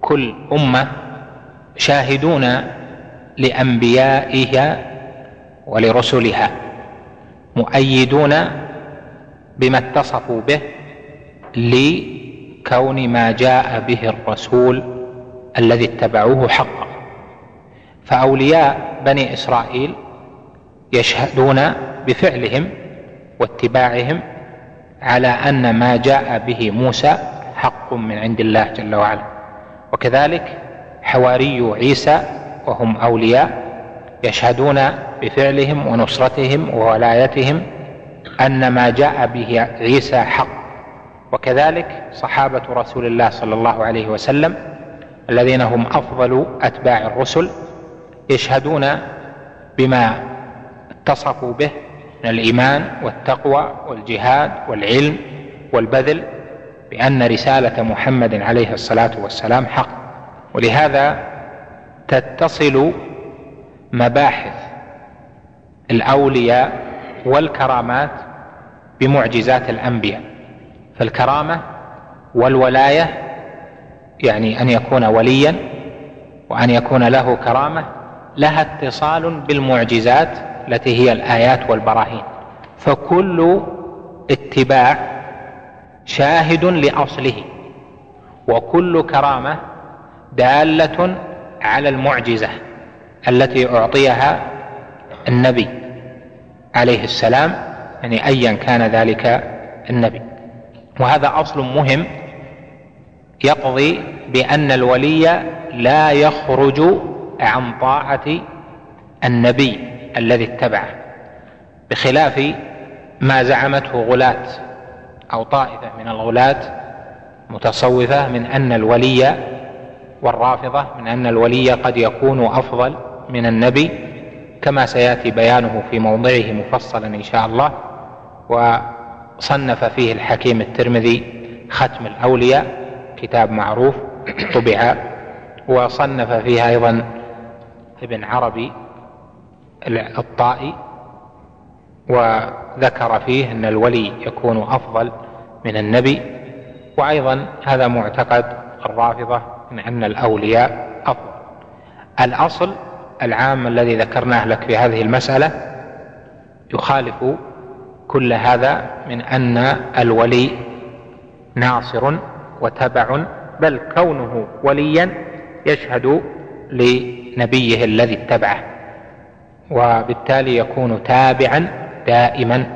كل أمة شاهدون لأنبيائها ولرسلها مؤيدون بما اتصفوا به لكون ما جاء به الرسول الذي اتبعوه حقا. فأولياء بني إسرائيل يشهدون بفعلهم واتباعهم على أن ما جاء به موسى حق من عند الله جل وعلا. وكذلك حواري عيسى وهم أولياء يشهدون بفعلهم ونصرتهم وولايتهم أن ما جاء به عيسى حق وكذلك صحابة رسول الله صلى الله عليه وسلم الذين هم أفضل أتباع الرسل يشهدون بما اتصفوا به من الإيمان والتقوى والجهاد والعلم والبذل بأن رسالة محمد عليه الصلاة والسلام حق. ولهذا تتصل مباحث الأولياء والكرامات بمعجزات الأنبياء. فالكرامة والولاية يعني أن يكون وليا وأن يكون له كرامة لها اتصال بالمعجزات التي هي الآيات والبراهين. فكل اتباع شاهد لأصله وكل كرامة دالة على المعجزة التي أعطيها النبي عليه السلام يعني ايا كان ذلك النبي. وهذا أصل مهم يقضي بأن الولي لا يخرج عن طاعة النبي الذي اتبعه بخلاف ما زعمته غلاة أو طائفة من الغلاة متصوفة من أن الولي والرافضة من أن الولي قد يكون أفضل من النبي كما سيأتي بيانه في موضعه مفصلا إن شاء الله. وصنف فيه الحكيم الترمذي ختم الأولياء كتاب معروف طبع وصنف فيه أيضا ابن عربي الطائي وذكر فيه أن الولي يكون أفضل من النبي. وأيضا هذا معتقد الرافضة من أن الأولياء أفضل. الأصل العام الذي ذكرناه لك في هذه المسألة يخالف كل هذا من أن الولي ناصر وتبع بل كونه وليا يشهد لنبيه الذي اتبعه وبالتالي يكون تابعا دائما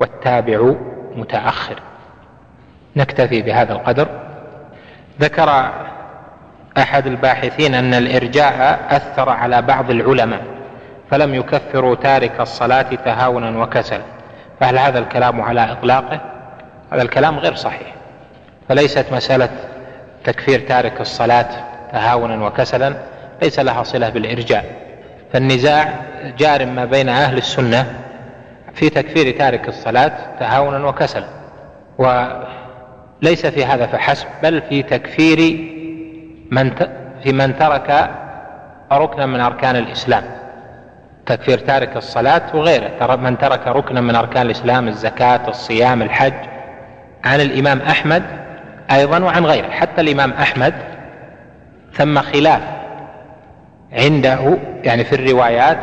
والتابع متأخر. نكتفي بهذا القدر. ذكر أحد الباحثين أن الإرجاء أثر على بعض العلماء فلم يكفروا تارك الصلاة تهاونا وكسلا. فهل هذا الكلام على إطلاقه؟ هذا الكلام غير صحيح. فليست مسألة تكفير تارك الصلاة تهاونا وكسلا ليس لها صلة بالإرجاء. فالنزاع جار ما بين أهل السنة في تكفير تارك الصلاة تهاونا وكسلا. وليس في هذا فحسب بل في تكفير من في من ترك ركنا من أركان الإسلام. تكفير تارك الصلاة وغيره. من ترك ركنا من أركان الإسلام الزكاة الصيام الحج عن الإمام أحمد أيضا وعن غيره. حتى الإمام أحمد ثم خلاف عنده يعني في الروايات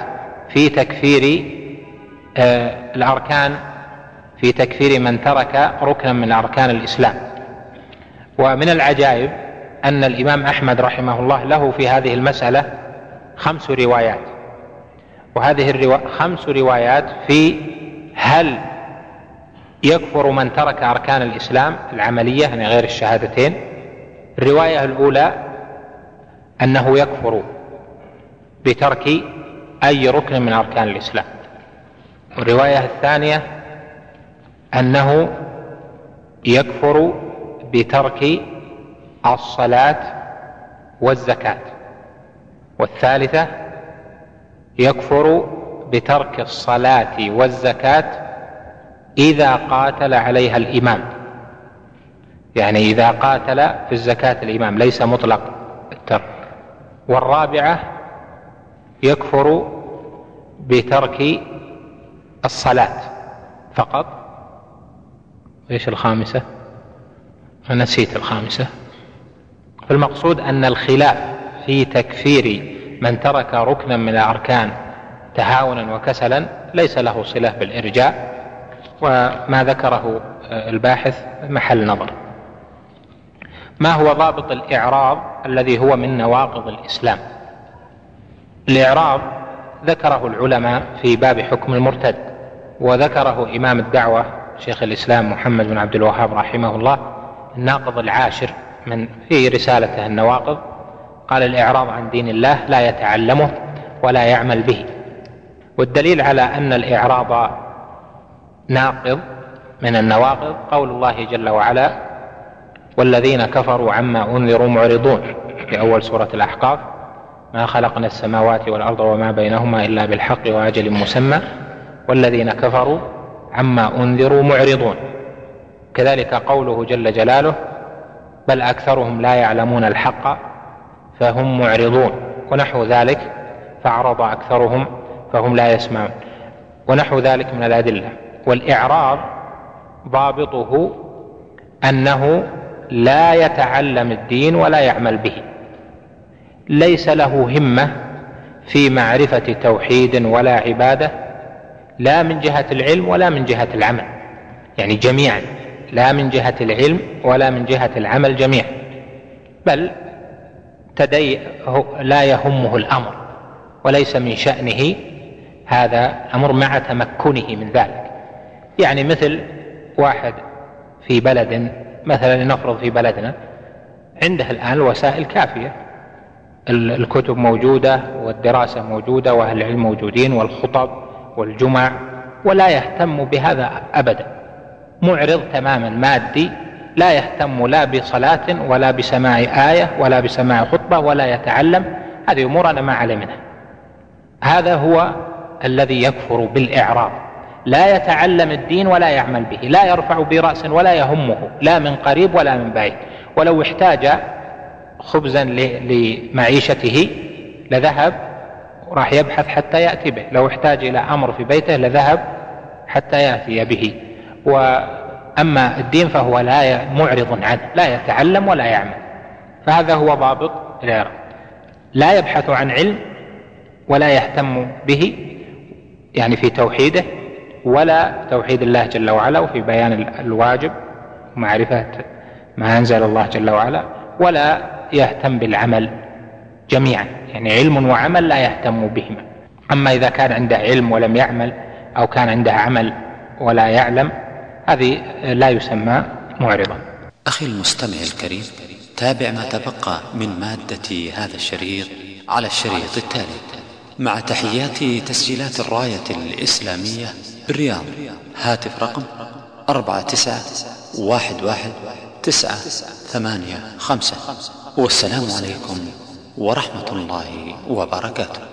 في تكفير آه، الأركان في تكفير من ترك ركنا من أركان الإسلام. ومن العجائب أن الإمام أحمد رحمه الله له في هذه المسألة خمس روايات. وهذه الروا... خمس روايات في هل يكفر من ترك أركان الإسلام العملية يعني غير الشهادتين. الرواية الأولى أنه يكفر بترك أي ركن من أركان الإسلام. والرواية الثانية أنه يكفر بترك الصلاة والزكاة. والثالثة يكفر بترك الصلاة والزكاة إذا قاتل عليها الإمام. يعني إذا قاتل في الزكاة الإمام ليس مطلق الترك. والرابعة يكفر بترك الصلاة فقط. إيش الخامسة؟ نسيت الخامسة. فالمقصود أن الخلاف في تكفير من ترك ركنا من الأركان تهاونا وكسلا ليس له صلة بالإرجاء وما ذكره الباحث محل نظر. ما هو ضابط الإعراض الذي هو من نواقض الإسلام؟ الإعراض ذكره العلماء في باب حكم المرتد وذكره إمام الدعوة شيخ الإسلام محمد بن عبد الوهاب رحمه الله الناقض العاشر من في رسالته النواقض. قال الإعراض عن دين الله لا يتعلمه ولا يعمل به. والدليل على أن الإعراض ناقض من النواقض قول الله جل وعلا والذين كفروا عما أنذروا معرضون في أول سورة الأحقاف ما خلقنا السماوات والأرض وما بينهما إلا بالحق وأجل مسمى. والذين كفروا عما أنذروا معرضون. كذلك قوله جل جلاله بل أكثرهم لا يعلمون الحق فهم معرضون ونحو ذلك فأعرض أكثرهم فهم لا يسمعون ونحو ذلك من الأدلة والإعراض ضابطه أنه لا يتعلم الدين ولا يعمل به ليس له همة في معرفة توحيد ولا عبادة لا من جهة العلم ولا من جهة العمل يعني جميعا لا من جهة العلم ولا من جهة العمل جميعا بل تدي لا يهمه الأمر وليس من شأنه هذا الأمر مع تمكنه من ذلك. يعني مثل واحد في بلد مثلا لنفرض في بلدنا عنده الآن الوسائل كافية. الكتب موجودة والدراسة موجودة وأهل العلم موجودين والخطب والجمع ولا يهتم بهذا أبدا. معرض تماما مادي لا يهتم لا بصلاة ولا بسماع آية ولا بسماع خطبة ولا يتعلم. هذه أمور أنا ما علي منها هذا هو الذي يكفر بالإعراض لا يتعلم الدين ولا يعمل به لا يرفع برأس ولا يهمه لا من قريب ولا من بعيد. ولو احتاج خبزا لمعيشته لذهب وراح يبحث حتى يأتي به. لو احتاج إلى أمر في بيته لذهب حتى يأتي به. وأما الدين فهو لا معرض عنه لا يتعلم ولا يعمل. فهذا هو ضابط الإعراب لا يبحث عن علم ولا يهتم به يعني في توحيده ولا توحيد الله جل وعلا وفي بيان الواجب ومعرفة ما أنزل الله جل وعلا ولا يهتم بالعمل جميعا. يعني علم وعمل لا يهتم بهما. أما إذا كان عنده علم ولم يعمل أو كان عنده عمل ولا يعلم هذه لا يسمى معرضا. أخي المستمع الكريم تابع ما تبقى من مادة هذا الشريط على الشريط التالي. مع تحيات تسجيلات الراية الإسلامية بالرياض هاتف رقم أربعة تسعة واحد واحد تسعة ثمانية خمسة. والسلام عليكم ورحمة الله وبركاته.